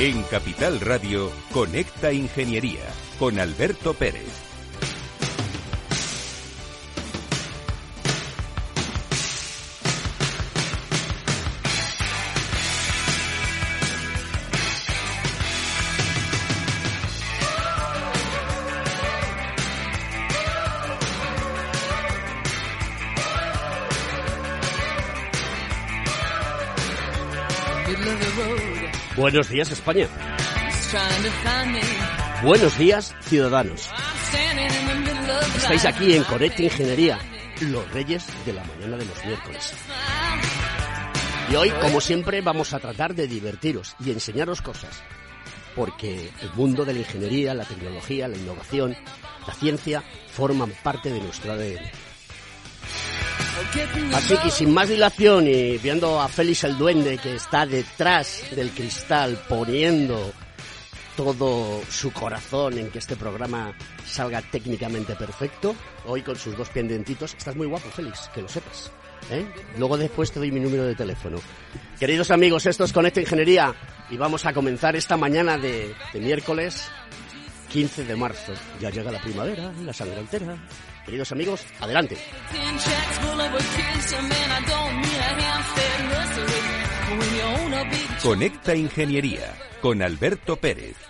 En Capital Radio, Conecta Ingeniería con Alberto Pérez. Buenos días, España. Buenos días, ciudadanos. Estáis aquí en Conecta Ingeniería, los reyes de la mañana de los miércoles. Y hoy, como siempre, vamos a tratar de divertiros y enseñaros cosas. Porque el mundo de la ingeniería, la tecnología, la innovación, la ciencia forman parte de nuestro ADN. Así que sin más dilación y viendo a Félix el Duende que está detrás del cristal poniendo todo su corazón en que este programa salga técnicamente perfecto, hoy con sus dos pendientitos, estás muy guapo Félix, que lo sepas. ¿eh? Luego después te doy mi número de teléfono. Queridos amigos, esto es Conecta Ingeniería y vamos a comenzar esta mañana de, de miércoles 15 de marzo. Ya llega la primavera, la sangre altera, Queridos amigos, adelante. Conecta Ingeniería con Alberto Pérez.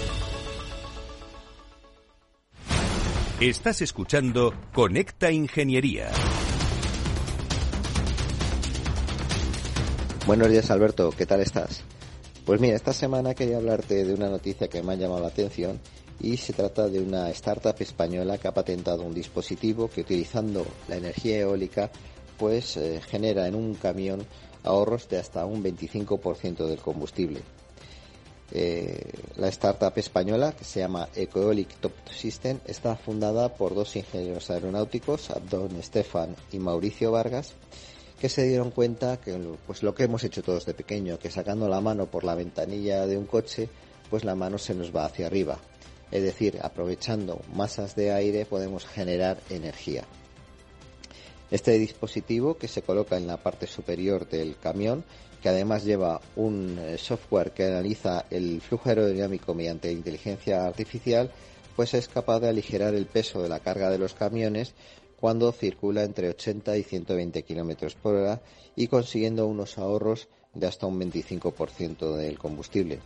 Estás escuchando Conecta Ingeniería. Buenos días Alberto, ¿qué tal estás? Pues mira, esta semana quería hablarte de una noticia que me ha llamado la atención y se trata de una startup española que ha patentado un dispositivo que utilizando la energía eólica pues eh, genera en un camión ahorros de hasta un 25% del combustible. Eh, la startup española, que se llama Ecoolic Top System, está fundada por dos ingenieros aeronáuticos, Abdón Estefan y Mauricio Vargas, que se dieron cuenta que pues lo que hemos hecho todos de pequeño, que sacando la mano por la ventanilla de un coche, pues la mano se nos va hacia arriba. Es decir, aprovechando masas de aire podemos generar energía. Este dispositivo que se coloca en la parte superior del camión que además lleva un eh, software que analiza el flujo aerodinámico mediante inteligencia artificial, pues es capaz de aligerar el peso de la carga de los camiones cuando circula entre 80 y 120 kilómetros por hora y consiguiendo unos ahorros de hasta un 25% del combustible.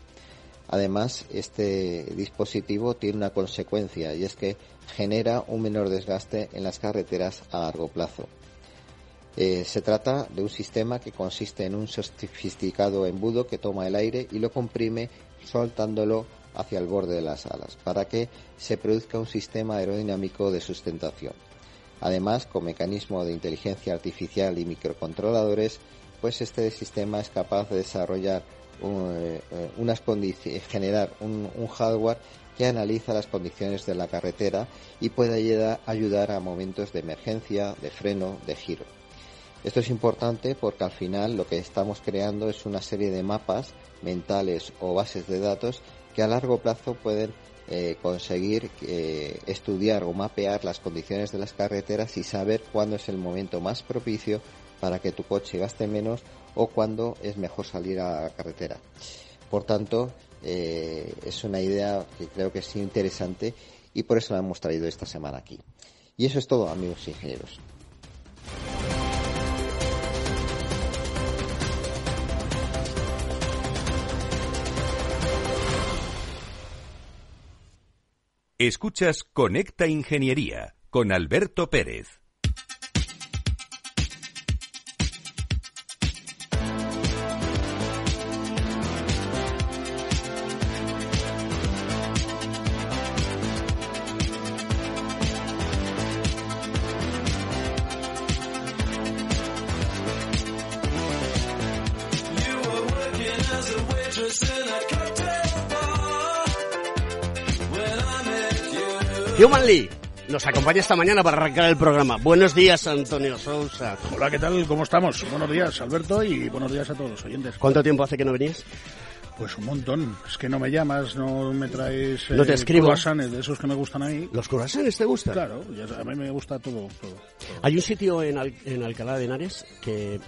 Además, este dispositivo tiene una consecuencia y es que genera un menor desgaste en las carreteras a largo plazo. Eh, se trata de un sistema que consiste en un sofisticado embudo que toma el aire y lo comprime soltándolo hacia el borde de las alas para que se produzca un sistema aerodinámico de sustentación. Además, con mecanismo de inteligencia artificial y microcontroladores, pues este sistema es capaz de desarrollar eh, unas generar un, un, hardware que analiza las condiciones de la carretera y puede ayudar a momentos de emergencia, de freno, de giro. Esto es importante porque al final lo que estamos creando es una serie de mapas mentales o bases de datos que a largo plazo pueden eh, conseguir eh, estudiar o mapear las condiciones de las carreteras y saber cuándo es el momento más propicio para que tu coche gaste menos o cuándo es mejor salir a la carretera. Por tanto, eh, es una idea que creo que es interesante y por eso la hemos traído esta semana aquí. Y eso es todo, amigos ingenieros. Escuchas Conecta Ingeniería con Alberto Pérez. Nos acompaña esta mañana para arrancar el programa. Buenos días, Antonio Sousa. Hola, ¿qué tal? ¿Cómo estamos? Buenos días, Alberto, y buenos días a todos los oyentes. ¿Cuánto tiempo hace que no venías? Pues un montón. Es que no me llamas, no me traes No te eh, escribo. croissants de esos que me gustan ahí. ¿Los croissants te gustan? Claro, a mí me gusta todo. todo, todo. Hay un sitio en, Al- en Alcalá de Henares que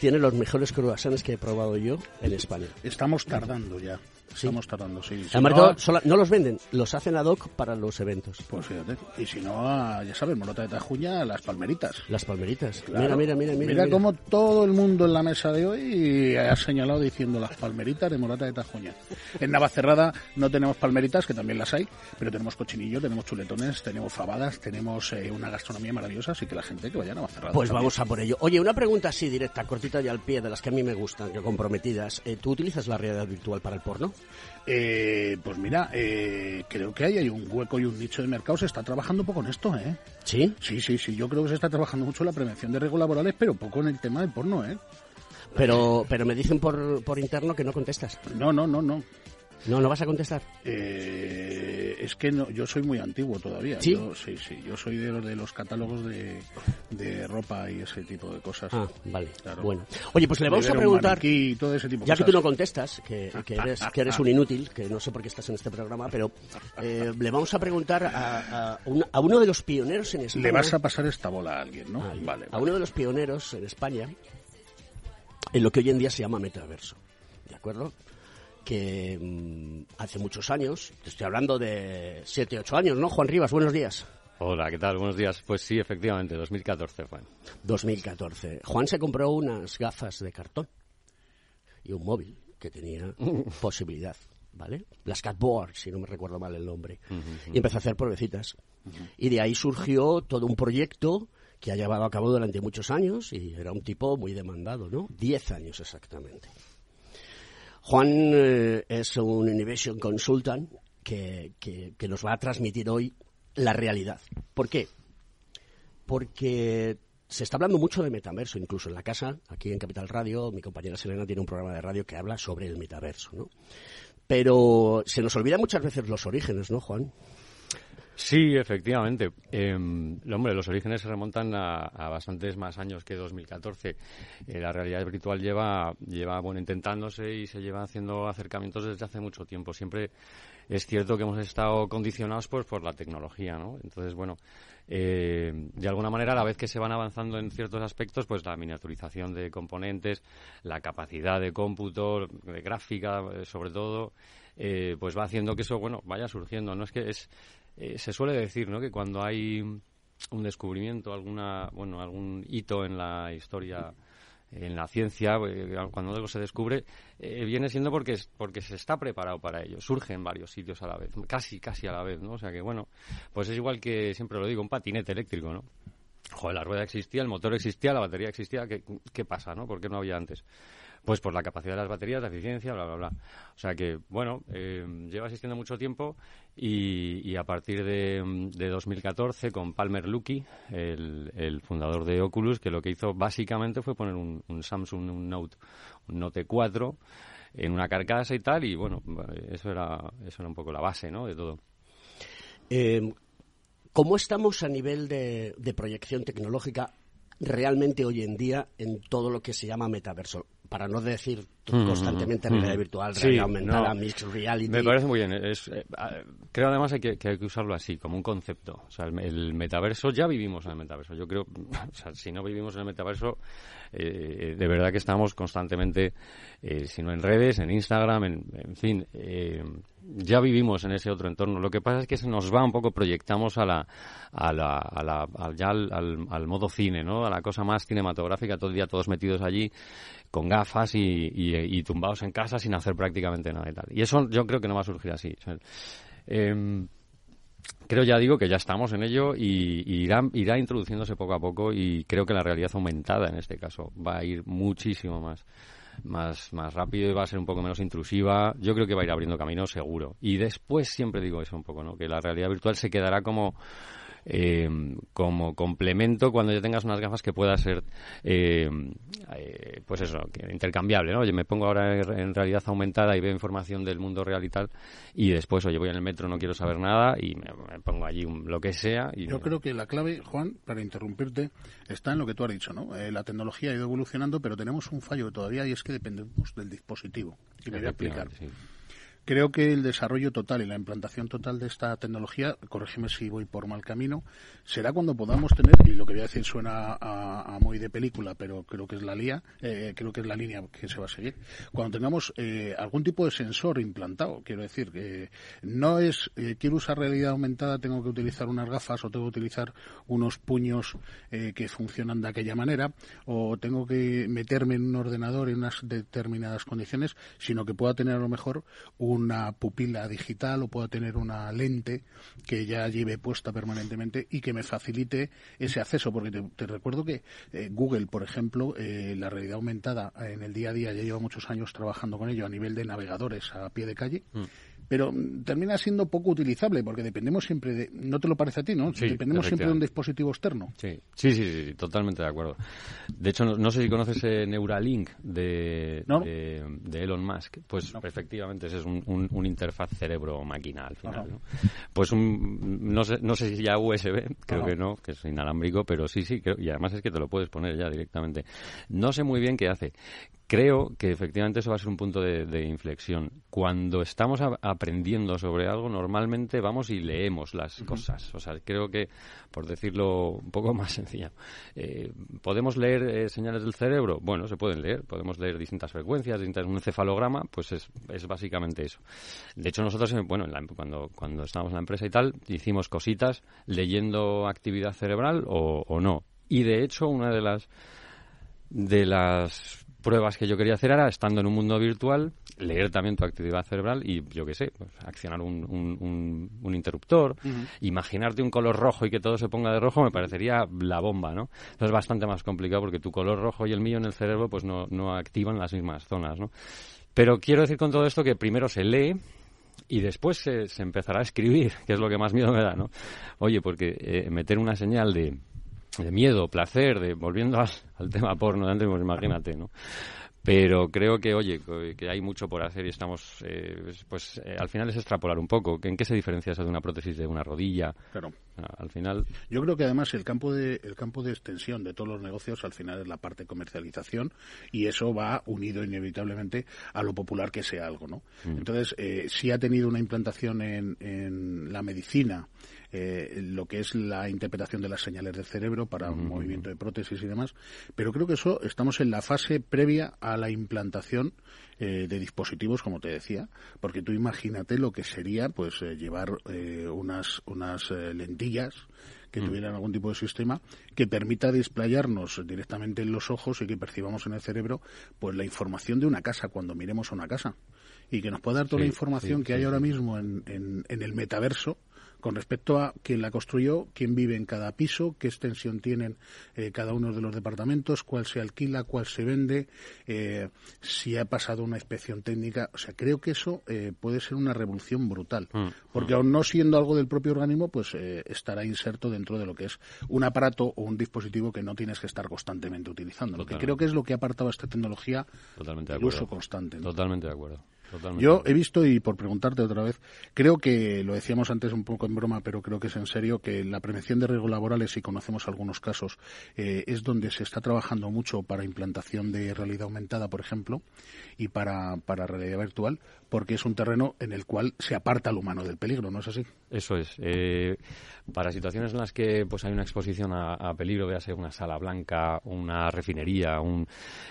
tiene los mejores croissants que he probado yo en España. Estamos tardando ya. Estamos tardando, sí. Si Además, no, no, sola- no los venden, los hacen ad hoc para los eventos. Pues fíjate. Y si no, ah, ya sabes, Morota de Tajuña, las palmeritas. Las palmeritas. Claro. Mira, mira, mira, mira. Mira cómo todo el mundo en la mesa de hoy ha señalado diciendo las palmeritas de Morata de Tajuña. En Navacerrada no tenemos palmeritas, que también las hay, pero tenemos cochinillo, tenemos chuletones, tenemos fabadas, tenemos eh, una gastronomía maravillosa, así que la gente que vaya a Navacerrada. Pues también. vamos a por ello. Oye, una pregunta así directa, cortita y al pie, de las que a mí me gustan, que comprometidas. Eh, ¿Tú utilizas la realidad virtual para el porno? Eh, pues mira, eh, creo que ahí hay un hueco y un nicho de mercado. Se está trabajando poco en esto, ¿eh? ¿Sí? Sí, sí, sí. Yo creo que se está trabajando mucho en la prevención de riesgos laborales, pero poco en el tema del porno, ¿eh? Pero, pero me dicen por, por interno que no contestas. No, no, no, no. No, no vas a contestar. Eh, es que no, yo soy muy antiguo todavía. ¿Sí? Yo, sí, sí. Yo soy de los, de los catálogos de, de ropa y ese tipo de cosas. Ah, vale. Claro. Bueno. Oye, pues le vamos a preguntar... y todo ese tipo de Ya que tú no contestas, que, que eres, que eres un inútil, que no sé por qué estás en este programa, pero eh, le vamos a preguntar a, a un- a uno de los pioneros en España. Le vas a pasar esta bola a alguien, ¿no? Ah, vale. a uno de los pioneros en España en lo que hoy en día se llama metaverso. ¿De acuerdo? Que mm, hace muchos años, te estoy hablando de 7, 8 años, ¿no? Juan Rivas, buenos días. Hola, ¿qué tal? Buenos días. Pues sí, efectivamente, 2014 fue. 2014. Juan se compró unas gafas de cartón y un móvil que tenía posibilidad, ¿vale? Las Catboard, si no me recuerdo mal el nombre. Y empezó a hacer pruebecitas. Y de ahí surgió todo un proyecto que ha llevado a cabo durante muchos años y era un tipo muy demandado, ¿no? Diez años exactamente. Juan eh, es un Innovation Consultant que, que- que nos va a transmitir hoy la realidad. ¿Por qué? Porque se está hablando mucho de metaverso, incluso en la casa, aquí en Capital Radio, mi compañera Selena tiene un programa de radio que habla sobre el metaverso, ¿no? Pero se nos olvida muchas veces los orígenes, ¿no, Juan? Sí, efectivamente. Eh, hombre, los orígenes se remontan a, a bastantes más años que 2014. Eh, la realidad virtual lleva, lleva bueno, intentándose y se lleva haciendo acercamientos desde hace mucho tiempo. Siempre es cierto que hemos estado condicionados pues, por la tecnología, ¿no? Entonces, bueno, eh, de alguna manera, a la vez que se van avanzando en ciertos aspectos, pues la miniaturización de componentes, la capacidad de cómputo, de gráfica, eh, sobre todo, eh, pues va haciendo que eso, bueno, vaya surgiendo. No es que es, eh, se suele decir, ¿no? Que cuando hay un descubrimiento, alguna, bueno, algún hito en la historia en la ciencia, eh, cuando algo se descubre, eh, viene siendo porque, porque se está preparado para ello. Surge en varios sitios a la vez, casi, casi a la vez, ¿no? O sea que, bueno, pues es igual que, siempre lo digo, un patinete eléctrico, ¿no? La rueda existía, el motor existía, la batería existía, ¿qué, qué pasa, no? ¿Por qué no había antes? Pues por la capacidad de las baterías, la eficiencia, bla, bla, bla. O sea que, bueno, eh, lleva existiendo mucho tiempo y, a partir de, de 2014 con Palmer Luckey, el, fundador de Oculus, que lo que hizo básicamente fue poner un, un Samsung, un Note, un Note 4 en una carcasa y tal y bueno, eso era, eso era un poco la base, ¿no? De todo. Eh, ¿Cómo estamos a nivel de proyección tecnológica realmente hoy en día en todo lo que se llama metaverso? Para no decir constantemente realidad virtual, realidad aumentada, mixed reality. Me parece muy bien. Es, eh, creo además hay que, que, hay que usarlo así, como un concepto. O sea, el, metaverso, ya vivimos en el metaverso. Yo creo, o sea, si no vivimos en el metaverso, eh, de verdad que estamos constantemente, eh, si no en redes, en Instagram, en, en fin, eh, ya vivimos en ese otro entorno. Lo que pasa es que se nos va un poco, proyectamos a la, a la, a la al, ya al, al, modo cine, ¿no? A la cosa más cinematográfica, todo el día todos metidos allí con gafas y, y, y tumbados en casa sin hacer prácticamente nada y tal. Y eso yo creo que no va a surgir así. Eh, creo ya digo que ya estamos en ello y, y irá, irá, introduciéndose poco a poco y creo que la realidad aumentada en este caso va a ir muchísimo más más más rápido y va a ser un poco menos intrusiva yo creo que va a ir abriendo camino seguro y después siempre digo eso un poco no que la realidad virtual se quedará como eh, como complemento cuando ya tengas unas gafas que pueda ser eh, eh, pues eso intercambiable no oye me pongo ahora en realidad aumentada y veo información del mundo real y tal y después oye voy en el metro no quiero saber nada y me, me pongo allí un, lo que sea y yo creo que la clave Juan para interrumpirte está en lo que tú has dicho no eh, la tecnología ha ido evolucionando pero tenemos un fallo todavía y es que dependemos del dispositivo y me voy a explicar. Sí. Creo que el desarrollo total y la implantación total de esta tecnología, corrígeme si voy por mal camino, será cuando podamos tener, y lo que voy a decir suena a, a muy de película, pero creo que es la línea, eh, creo que es la línea que se va a seguir, cuando tengamos eh, algún tipo de sensor implantado. Quiero decir que no es, eh, quiero usar realidad aumentada, tengo que utilizar unas gafas o tengo que utilizar unos puños eh, que funcionan de aquella manera, o tengo que meterme en un ordenador en unas determinadas condiciones, sino que pueda tener a lo mejor un una pupila digital o pueda tener una lente que ya lleve puesta permanentemente y que me facilite ese acceso. Porque te, recuerdo que eh, Google, por ejemplo, eh, la realidad aumentada en el día a día ya lleva muchos años trabajando con ello a nivel de navegadores a pie de calle. Mm pero termina siendo poco utilizable porque dependemos siempre de no te lo parece a ti no sí, dependemos siempre de un dispositivo externo. Sí. Sí sí, sí totalmente de acuerdo. De hecho no, no sé si conoces eh, Neuralink de, ¿No? de, de Elon Musk. Pues no. efectivamente ese es un, un, un interfaz cerebro máquina al final ¿no? pues un, no sé no sé si ya USB creo que no que es inalámbrico pero sí sí creo, y además es que te lo puedes poner ya directamente. No sé muy bien qué hace creo que efectivamente eso va a ser un punto de, de inflexión. Cuando estamos a, aprendiendo sobre algo, normalmente vamos y leemos las uh -huh. cosas. O sea, creo que, por decirlo un poco más sencillo, eh, ¿podemos leer eh, señales del cerebro? Bueno, se pueden leer. Podemos leer distintas frecuencias, distintas, un encefalograma, pues es, es básicamente eso. De hecho, nosotros, bueno, la, cuando, cuando estábamos en la empresa y tal, hicimos cositas leyendo actividad cerebral o, o no. Y de hecho, una de las de las pruebas que yo quería hacer era, estando en un mundo virtual, leer también tu actividad cerebral y, yo qué sé, pues, accionar un, un, un, un interruptor, uh -huh. imaginarte un color rojo y que todo se ponga de rojo me parecería la bomba, ¿no? Eso es bastante más complicado porque tu color rojo y el mío en el cerebro pues no, no activan las mismas zonas, ¿no? Pero quiero decir con todo esto que primero se lee, y después se, se, empezará a escribir, que es lo que más miedo me da, ¿no? Oye, porque eh, meter una señal de, de miedo, placer, de volviendo al, al tema porno de antes, pues imagínate, ¿no? Pero creo que, oye, que hay mucho por hacer y estamos, eh, pues eh, al final es extrapolar un poco. ¿En qué se diferencia eso de una prótesis de una rodilla? Claro. Al final. Yo creo que además el campo de el campo de extensión de todos los negocios al final es la parte de comercialización y eso va unido inevitablemente a lo popular que sea algo, ¿no? Mm. Entonces, eh, si ha tenido una implantación en, en la medicina, eh, lo que es la interpretación de las señales del cerebro para un uh -huh. movimiento de prótesis y demás. Pero creo que eso estamos en la fase previa a la implantación eh, de dispositivos, como te decía, porque tú imagínate lo que sería pues eh, llevar eh, unas, unas eh, lentillas que mm. tuvieran algún tipo de sistema que permita desplayarnos directamente en los ojos y que percibamos en el cerebro pues la información de una casa cuando miremos a una casa y que nos pueda dar toda sí, la información sí, que sí, hay ahora mismo en, en, en el metaverso con respecto a quién la construyó, quién vive en cada piso, qué extensión tienen eh, cada uno de los departamentos, cuál se alquila, cuál se vende, eh, si ha pasado una inspección técnica. O sea, creo que eso eh, puede ser una revolución brutal, mm. porque aún no siendo algo del propio organismo, pues eh, estará inserto dentro de lo que es un aparato o un dispositivo que no tienes que estar constantemente utilizando. Lo que creo que es lo que ha apartado a esta tecnología Totalmente de el uso constante. ¿no? Totalmente de acuerdo. Yo he visto, y por preguntarte otra vez, creo que, lo decíamos antes un poco en broma, pero creo que es en serio, que la prevención de riesgos laborales, si conocemos algunos casos, eh, es donde se está trabajando mucho para implantación de realidad aumentada, por ejemplo, y para, para realidad virtual, porque es un terreno en el cual se aparta al humano del peligro, ¿no es así? Eso es. Eh, para situaciones en las que pues hay una exposición a, a peligro, véase una sala blanca, una refinería, un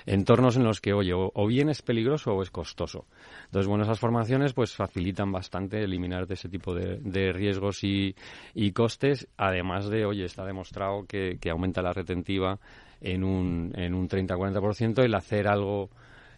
entornos en los que, oye, o, bien es peligroso o es costoso. Entonces, bueno, esas formaciones pues facilitan bastante eliminar de ese tipo de, riesgos y, costes, además de, oye, está demostrado que, aumenta la retentiva en un, en un 30-40% el hacer algo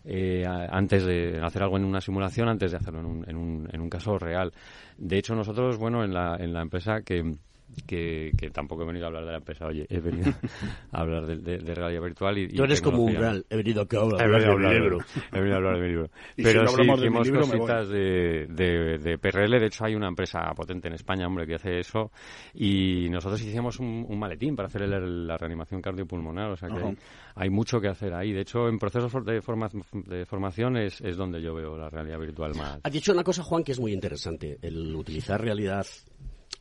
eh, antes de hacer algo en una simulación antes de hacerlo en un, en un, en un caso real. De hecho, nosotros, bueno, en la, en la empresa que que, tampoco he venido a hablar de la empresa, oye, he venido a hablar de, realidad virtual y... Tú eres como un real, he venido a hablar, de mi libro. He venido a hablar de mi libro. Pero sí, hicimos cositas de, de, PRL, de hecho hay una empresa potente en España, hombre, que hace eso, y nosotros hicimos un, maletín para hacer la reanimación cardiopulmonar, o sea que hay, mucho que hacer ahí. De hecho, en procesos de, de formación es, es donde yo veo la realidad virtual más... Has dicho una cosa, Juan, que es muy interesante, el utilizar realidad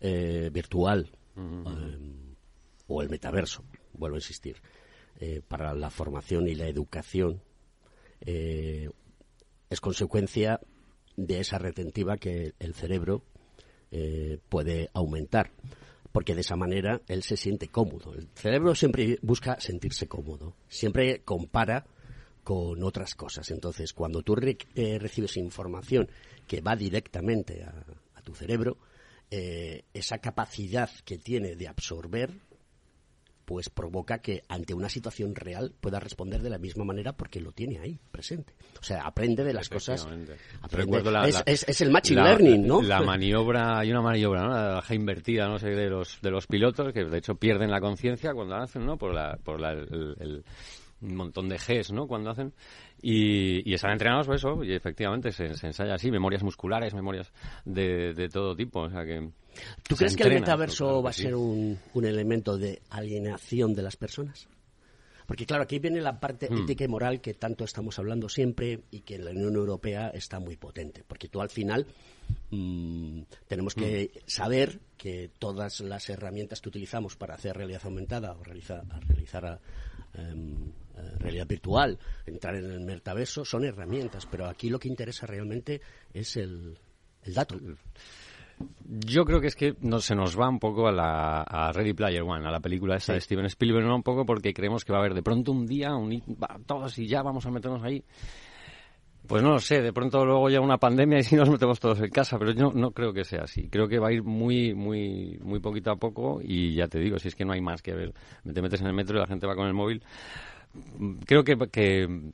eh, virtual eh, o el metaverso, vuelvo a insistir, eh, para la formación y la educación es consecuencia de esa retentiva que el cerebro puede aumentar porque de esa manera él se siente cómodo. El cerebro siempre busca sentirse cómodo, siempre compara con otras cosas. Entonces, cuando tú recibes información que va directamente a tu cerebro, eh, esa capacidad que tiene de absorber pues provoca que ante una situación real pueda responder de la misma manera porque lo tiene ahí presente. O sea, aprende de las cosas. es, el machine learning, ¿no? La maniobra, hay una maniobra, ¿no? La baja invertida, no sé, de los de los pilotos que de hecho pierden la conciencia cuando hacen, ¿no? Por la por la, el un montón de Gs, ¿no? Cuando hacen. Y, están entrenados por eso, y efectivamente se, ensaya así, memorias musculares, memorias de, de todo tipo. O sea que. ¿Tú crees que el metaverso va a ser un, un elemento de alienación de las personas? Porque claro, aquí viene la parte hmm. ética y moral que tanto estamos hablando siempre y que en la Unión Europea está muy potente. Porque tú al final mm, tenemos que hmm. saber que todas las herramientas que utilizamos para hacer realidad aumentada o realizar, realizar eh, realidad virtual, entrar en el metaverso, son herramientas, pero aquí lo que interesa realmente es el, dato. Yo creo que es que no, se nos va un poco a la a Ready Player One, a la película esa de Steven Spielberg, un poco porque creemos que va a haber de pronto un día, un, todos y ya vamos a meternos ahí. Pues no lo sé, de pronto luego llega una pandemia y si nos metemos todos en casa, pero yo no creo que sea así. Creo que va a ir muy, muy, muy poquito a poco y ya te digo, si es que no hay más que ver. Te metes en el metro y la gente va con el móvil creo que, que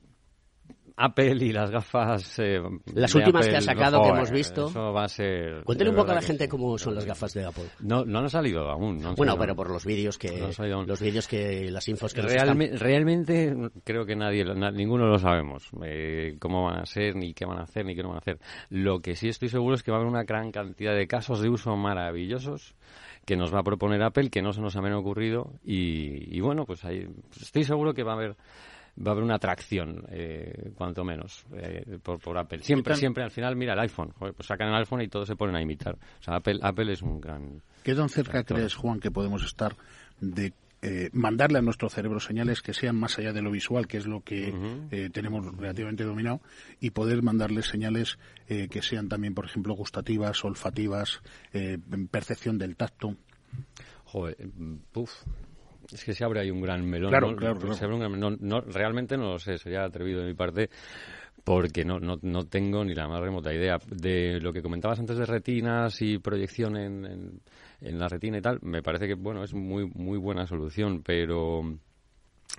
Apple y las gafas. Eh, las últimas que ha sacado, que hemos visto. Eso va a ser. Cuéntale un poco a la gente cómo son las gafas de Apple. No, no han salido aún. bueno, pero por los vídeos que. los vídeos que. Las infos que Realmente creo que nadie, ninguno lo sabemos. Eh, cómo van a ser, ni qué van a hacer, ni qué no van a hacer. Lo que sí estoy seguro es que va a haber una gran cantidad de casos de uso maravillosos que nos va a proponer Apple que no se nos habían ocurrido y, bueno, pues ahí estoy seguro que va a haber va a haber una atracción, eh, cuanto menos, eh, por, Apple. Siempre, siempre al final, mira el iPhone. pues sacan el iPhone y todos se ponen a imitar. O sea, Apple, Apple es un gran... ¿Qué tan cerca crees, Juan, que podemos estar de eh, mandarle a nuestro cerebro señales que sean más allá de lo visual, que es lo que eh, tenemos relativamente dominado, y poder mandarle señales eh, que sean también, por ejemplo, gustativas, olfativas, percepción del tacto. Joder, puf. Es que se abre ahí un gran melón. Claro, claro, No, realmente no lo sé, sería atrevido de mi parte porque no, no, no tengo ni la más remota idea. De lo que comentabas antes de retinas y proyección en en la retina y tal, me parece que bueno es muy muy buena solución, pero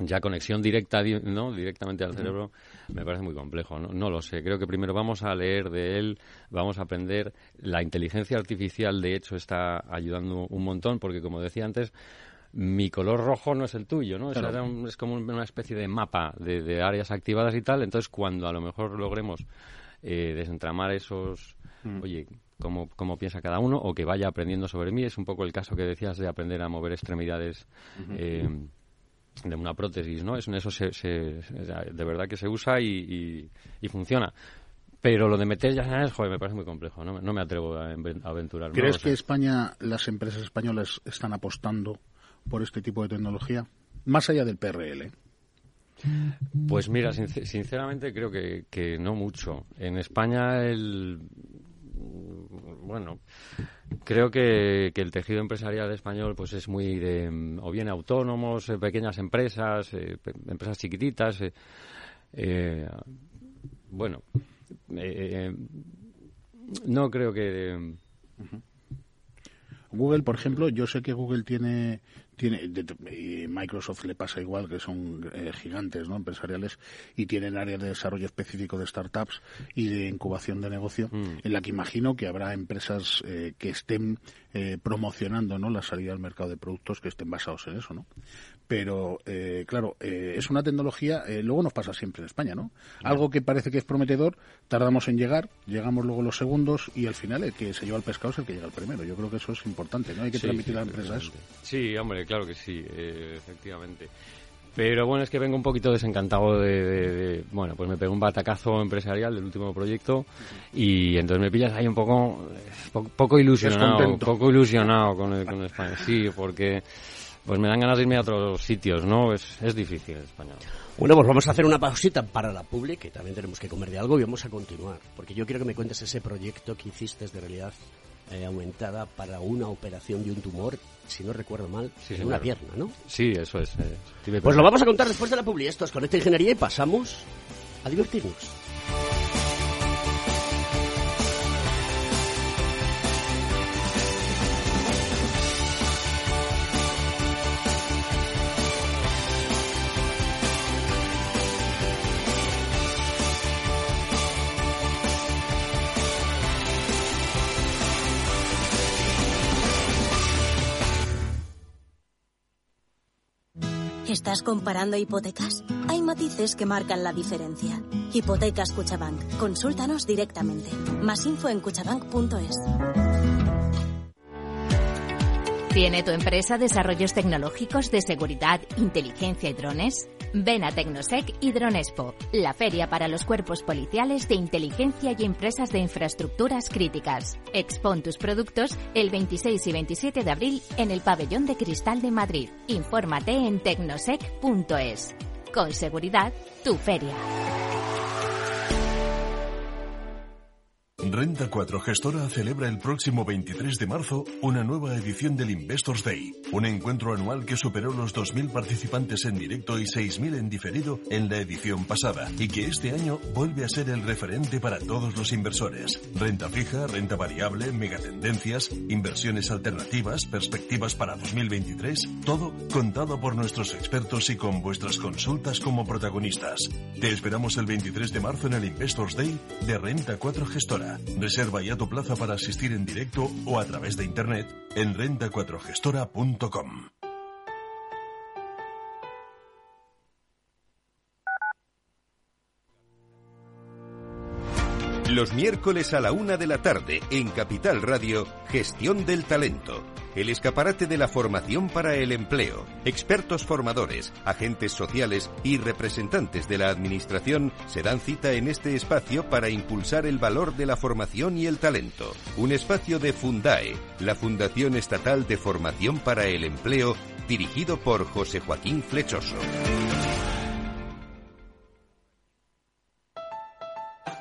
ya conexión directa no directamente al cerebro me parece muy complejo ¿no? no lo sé creo que primero vamos a leer de él vamos a aprender la inteligencia artificial de hecho está ayudando un montón porque como decía antes mi color rojo no es el tuyo, ¿no? Es, como una especie de mapa de, áreas activadas y tal. Entonces, cuando a lo mejor logremos eh, desentramar esos, mm. oye, cómo, cómo, piensa cada uno o que vaya aprendiendo sobre mí. Es un poco el caso que decías de aprender a mover extremidades. Eh, de una prótesis, ¿no? Es, eso se, de verdad que se usa y, y, funciona Pero lo de meter ya sabes, joder, me parece muy complejo, no, no me atrevo a, aventurar. ¿Crees que España, las empresas españolas están apostando por este tipo de tecnología? Más allá del PRL. Pues mira, sinceramente creo que, que no mucho. En España el bueno, creo que, el tejido empresarial español pues es muy de o bien autónomos, eh, pequeñas empresas, eh, empresas chiquititas. Eh, bueno, no creo que Google, por ejemplo, yo sé que Google tiene tiene Microsoft le pasa igual que son eh, gigantes no empresariales y tienen áreas de desarrollo específico de startups y de incubación de negocio mm. en la que imagino que habrá empresas eh, que estén eh, promocionando no la salida al mercado de productos que estén basados en eso no pero claro es una tecnología luego nos pasa siempre en España no algo que parece que es prometedor tardamos en llegar llegamos luego los segundos y al final el que se lleva el pescado es el que llega el primero. Yo creo que eso es importante no hay que transmitir a la empresa eso. sí hombre claro que sí, eh, efectivamente. Pero bueno, es que vengo un poquito desencantado de, Bueno, pues me pegó un batacazo empresarial del último proyecto y entonces me pillas ahí un poco poco, ilusionado, poco ilusionado con, con España. Sí, porque pues me dan ganas de irme a otros sitios, ¿no? Es, es difícil España. Bueno, pues vamos a hacer una pausita para la public, que también tenemos que comer de algo y vamos a continuar, porque yo quiero que me cuentes ese proyecto que hiciste de realidad eh, aumentada para una operación de un tumor, si no recuerdo mal, en una pierna, ¿no? Sí, eso es. Eh, pues lo vamos a contar después de la publi. Esto es Conecta Ingeniería y pasamos a divertirnos. ¿Estás comparando hipotecas? Hay matices que marcan la diferencia. Hipotecas Cuchabank. Consúltanos directamente. Más info en cuchabank.es. ¿Tiene tu empresa desarrollos tecnológicos de seguridad, inteligencia y drones? Ven a Tecnosec y Dronespo, la feria para los cuerpos policiales de inteligencia y empresas de infraestructuras críticas. Expon tus productos el 26 y 27 de abril en el Pabellón de Cristal de Madrid. Infórmate en tecnosec.es. Con seguridad, tu feria. Renta 4 Gestora celebra el próximo 23 de marzo una nueva edición del Investors Day, un encuentro anual que superó los 2.000 participantes en directo y 6.000 en diferido en la edición pasada y que este año vuelve a ser el referente para todos los inversores. Renta fija, renta variable, megatendencias, inversiones alternativas, perspectivas para 2023, todo contado por nuestros expertos y con vuestras consultas como protagonistas. Te esperamos el 23 de marzo en el Investors Day de Renta 4 Gestora. Reserva ya tu plaza para asistir en directo o a través de internet en renta4gestora.com. Los miércoles a la una de la tarde en Capital Radio, Gestión del Talento el escaparate de la formación para el empleo. Expertos formadores, agentes sociales y representantes de la Administración se dan cita en este espacio para impulsar el valor de la formación y el talento. Un espacio de Fundae, la Fundación Estatal de Formación para el Empleo, dirigido por José Joaquín Flechoso.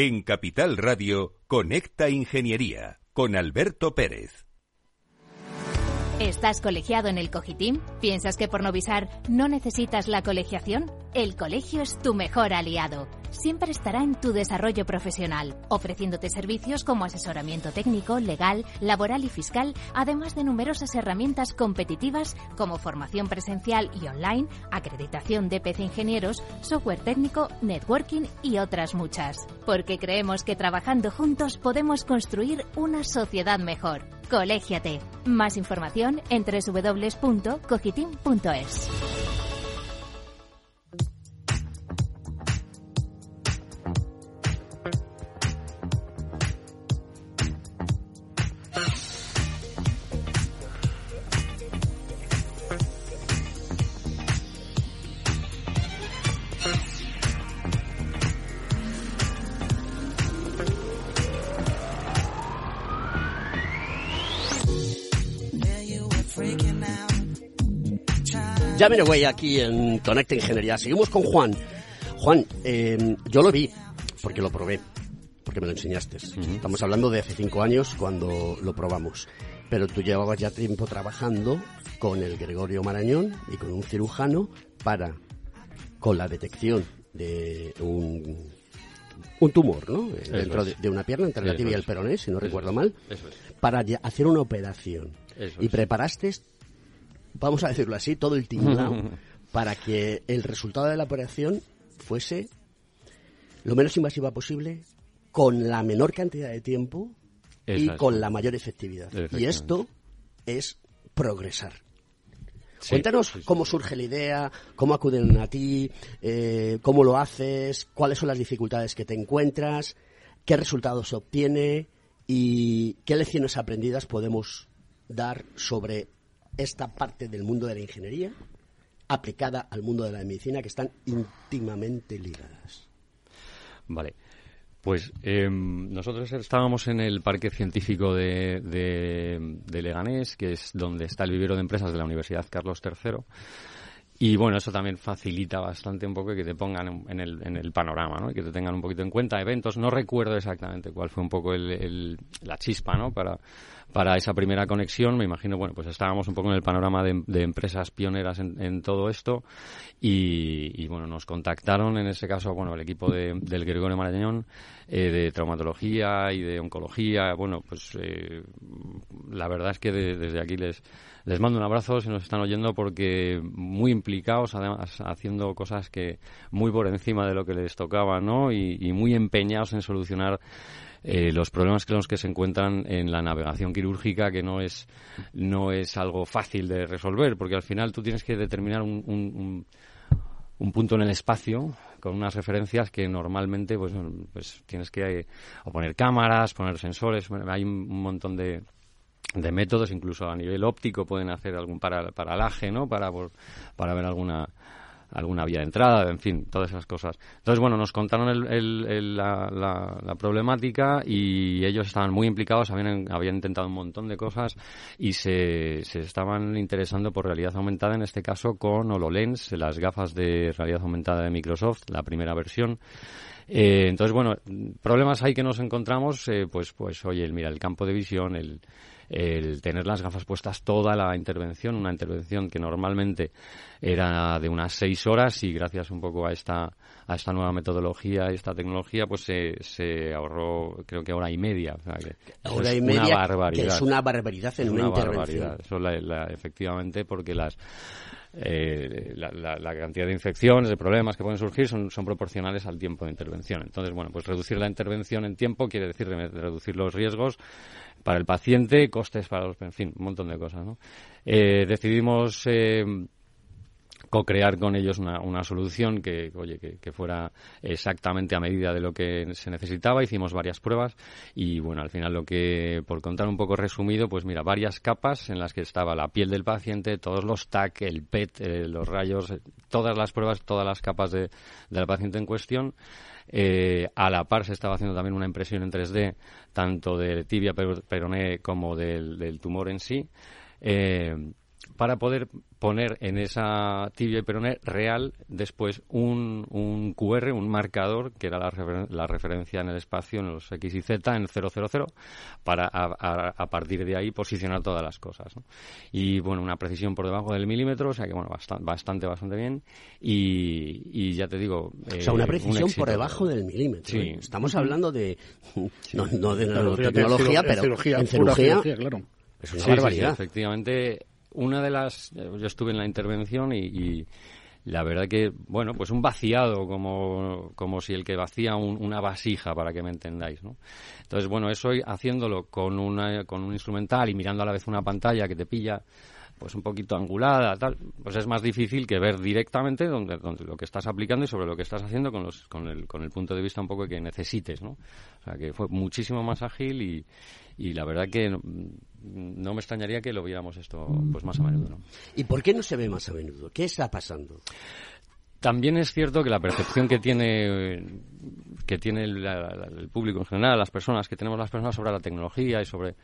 En Capital Radio, Conecta Ingeniería con Alberto Pérez. ¿Estás colegiado en el Cogitim? ¿Piensas que por Novisar no necesitas la colegiación? El colegio es tu mejor aliado. Siempre estará en tu desarrollo profesional, ofreciéndote servicios como asesoramiento técnico, legal, laboral y fiscal, además de numerosas herramientas competitivas como formación presencial y online, acreditación de PC Ingenieros, software técnico, networking y otras muchas. Porque creemos que trabajando juntos podemos construir una sociedad mejor. Colégiate. Más información en www.cogitim.es. Ya me voy aquí en Conecta Ingeniería. Seguimos con Juan. Juan, eh, yo lo vi porque lo probé, porque me lo enseñaste. Estamos hablando de hace cinco años cuando lo probamos. Pero tú llevabas ya tiempo trabajando con el Gregorio Marañón y con un cirujano para, con la detección de un, un tumor, ¿no? Dentro de, una pierna, entre la tibia y el peroné, si no Eso recuerdo es. mal, Eso es. para hacer una operación. Eso y es. preparaste, vamos a decirlo así, todo el tinglao para que el resultado de la operación fuese lo menos invasiva posible, con la menor cantidad de tiempo y con la mayor efectividad. Y esto es progresar. Sí, Cuéntanos sí, sí. cómo surge la idea, cómo acuden a ti, eh, cómo lo haces, cuáles son las dificultades que te encuentras, qué resultados se obtiene y qué lecciones aprendidas podemos dar sobre esta parte del mundo de la ingeniería aplicada al mundo de la medicina que están íntimamente ligadas. Vale. Pues eh, nosotros estábamos en el Parque Científico de, de, de Leganés, que es donde está el vivero de empresas de la Universidad Carlos III. Y bueno, eso también facilita bastante un poco que te pongan en- el, en el panorama, ¿no? Y que te tengan un poquito en cuenta eventos. No recuerdo exactamente cuál fue un poco el, la chispa, ¿no? Para, para esa primera conexión. Me imagino, bueno, pues estábamos un poco en el panorama de, empresas pioneras en, en todo esto. Y, y, bueno, nos contactaron en ese caso, bueno, el equipo de- del Gregorio Marañón, eh, de traumatología y de oncología. Bueno, pues eh, la verdad es que de- desde aquí les, les mando un abrazo si nos están oyendo porque muy implicados, además, haciendo cosas que muy por encima de lo que les tocaba, ¿no? Y, muy empeñados en solucionar eh, los problemas que los que se encuentran en la navegación quirúrgica, que no es, no es algo fácil de resolver, porque al final tú tienes que determinar un, un- un- un punto en el espacio con unas referencias que normalmente pues, pues tienes que eh, o poner cámaras, poner sensores, hay un montón de, de métodos, incluso a nivel óptico pueden hacer algún para, paralaje, ¿no? Para, para ver alguna alguna vía de entrada, en fin, todas esas cosas. Entonces, bueno, nos contaron el- el- el- la, la- la problemática y ellos estaban muy implicados, habían, habían intentado un montón de cosas y se, se estaban interesando por realidad aumentada, en este caso con HoloLens, las gafas de realidad aumentada de Microsoft, la primera versión. Eh, entonces, bueno, problemas hay que nos encontramos, eh, pues, pues, oye, mira, el campo de visión, el, el tener las gafas puestas toda la intervención, una intervención que normalmente era de unas seis horas y gracias un poco a esta, a esta nueva metodología y esta tecnología, pues se, se ahorró, creo que hora y media. O sea, que Hora es y media, una barbaridad. que es una barbaridad en una, una intervención. barbaridad. Eso la- la- efectivamente, porque las eh, la, la- la cantidad de infecciones, de problemas que pueden surgir son, son proporcionales al tiempo de intervención. Entonces, bueno, pues reducir la intervención en tiempo quiere decir re- reducir los riesgos para el paciente, costes para los, en fin, un montón de cosas, ¿no? Eh, decidimos eh, co-crear con ellos una, una solución que, oye, que, fuera exactamente a medida de lo que se necesitaba. Hicimos varias pruebas y, bueno, al final lo que, por contar un poco resumido, pues mira, varias capas en las que estaba la piel del paciente, todos los TAC, el PET, eh, los rayos, eh, todas las pruebas, todas las capas de, del paciente en cuestión. Eh, a la par se estaba haciendo también una impresión en 3D, tanto de tibia per- peroné como del, del tumor en sí. Para poder poner en esa tibia y peroné real después un, un QR, un marcador, que era la, la, referencia en el espacio en los X y Z en 000, para a, a, partir de ahí posicionar todas las cosas. ¿no? Y bueno, una precisión por debajo del milímetro, o sea que bueno, bastante, bastante, bastante bien. Y, y ya te digo. Eh, o sea, una precisión por debajo del milímetro. Sí. ¿eh? Estamos hablando de. No, no de nanotecnología, pero en cirugía. claro. Es una barbaridad. efectivamente una de las, yo estuve en la intervención y, la verdad que, bueno, pues un vaciado como, como si el que vacía una vasija, para que me entendáis, ¿no? Entonces, bueno, eso haciéndolo con, una, con un instrumental y mirando a la vez una pantalla que te pilla pues un poquito angulada, tal, pues es más difícil que ver directamente donde, donde lo que estás aplicando y sobre lo que estás haciendo con, los, con, el, con el punto de vista un poco que necesites, ¿no? O sea, que fue muchísimo más ágil y, y la verdad que no, me extrañaría que lo viéramos esto pues más a menudo, ¿no? ¿Y por qué no se ve más a menudo? ¿Qué está pasando? También es cierto que la percepción que tiene que tiene el, público en general, las personas que tenemos las personas sobre la tecnología y sobre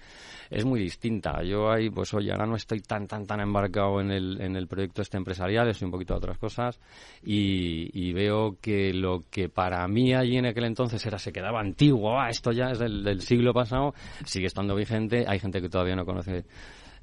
es muy distinta. Yo ahí, pues oye, ahora no estoy tan tan tan embarcado en el, en el proyecto este empresarial, estoy un poquito a otras cosas y, veo que lo que para mí allí en aquel entonces era se quedaba antiguo, ah, esto ya es del siglo pasado, sigue estando vigente. Hay gente que todavía no conoce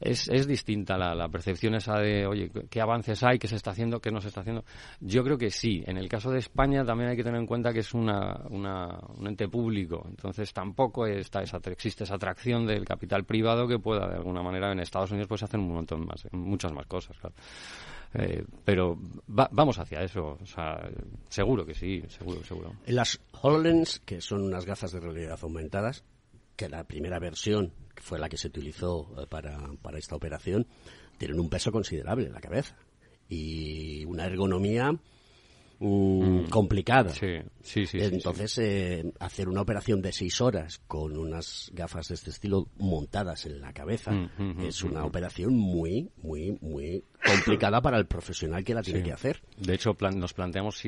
es, es distinta la, la, percepción esa de, oye, ¿qué avances hay? ¿Qué se está haciendo? ¿Qué no se está haciendo? Yo creo que sí. En el caso de España también hay que tener en cuenta que es una, una un ente público. Entonces tampoco está esa, existe esa atracción del capital privado que pueda, de alguna manera, en Estados Unidos pues hacer un montón más, muchas más cosas, claro. Eh, pero vamos hacia eso, o sea, seguro que sí, seguro, seguro. Las HoloLens, que son unas gafas de realidad aumentadas, que la primera versión que fue la que se utilizó eh, para, para esta operación, tienen un peso considerable en la cabeza. Y una ergonomía Mm, complicada. Sí, sí, sí. Entonces, eh, hacer una operación de seis horas con unas gafas de este estilo montadas en la cabeza mm, mm, es una operación muy, muy, muy complicada para el profesional que la tiene que hacer. De hecho, nos planteamos,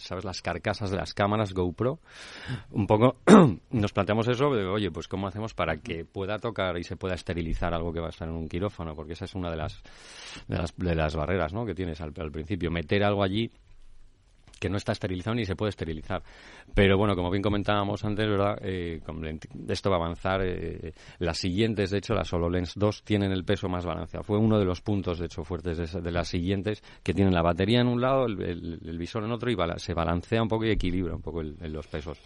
¿sabes? Las carcasas de las cámaras GoPro, un poco nos planteamos eso de, oye, pues ¿cómo hacemos para que pueda tocar y se pueda esterilizar algo que va a estar en un quirófano? Porque esa es una de las, de las, de las barreras ¿no? que tienes al, al principio. Meter algo allí que no está esterilizado ni se puede esterilizar. Pero bueno, como bien comentábamos antes, ¿verdad? Eh, esto va a avanzar. Eh, las siguientes, de hecho, las HoloLens 2 tienen el peso más balanceado. Fue uno de los puntos, de hecho, fuertes de, las siguientes, que tienen la batería en un lado, el, visor en otro y se balancea un poco y equilibra un poco los pesos.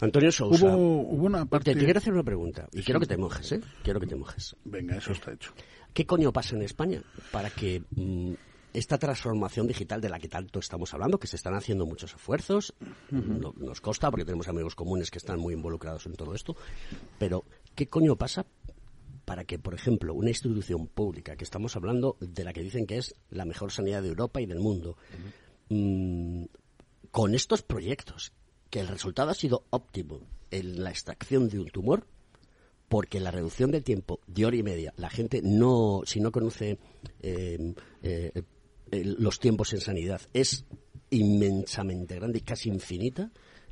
Antonio Sousa. Hubo, una parte... Te, quiero hacer una pregunta y quiero que te mojes, ¿eh? Quiero que te mojes. Venga, eso está hecho. ¿Qué coño pasa en España para que mm, esta transformación digital de la que tanto estamos hablando, que se están haciendo muchos esfuerzos, nos consta porque tenemos amigos comunes que están muy involucrados en todo esto, pero ¿qué coño pasa para que, por ejemplo, una institución pública, que estamos hablando de la que dicen que es la mejor sanidad de Europa y del mundo, mm, con estos proyectos, que el resultado ha sido óptimo en la extracción de un tumor, porque la reducción del tiempo de hora y media, la gente no, si no conoce eh, eh, los tiempos en sanidad es inmensamente grande y casi infinita,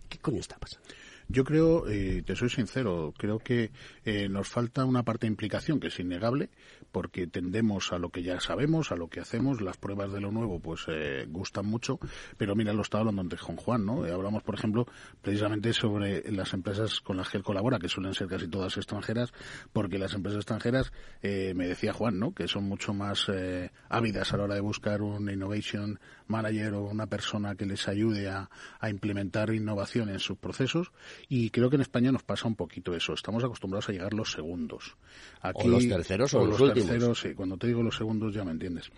¿qué coño está pasando? Yo creo, eh, te soy sincero, creo que eh, nos falta una parte de implicación que es innegable, porque tendemos a lo que ya sabemos, a lo que hacemos, las pruebas de lo nuevo pues eh, gustan mucho, pero mira, lo estaba hablando antes con Juan, ¿no? hablamos, por ejemplo, precisamente sobre las empresas con las que él colabora, que suelen ser casi todas extranjeras, porque las empresas extranjeras, me decía Juan, ¿no? Que son mucho más ávidas a la hora de buscar un innovation manager o una persona que les ayude a, a implementar innovación en sus procesos y creo que en España nos pasa un poquito eso. Estamos acostumbrados a llegar los segundos. Aquí, o los terceros o, los, terceros, sí. Cuando te digo los segundos ya me entiendes.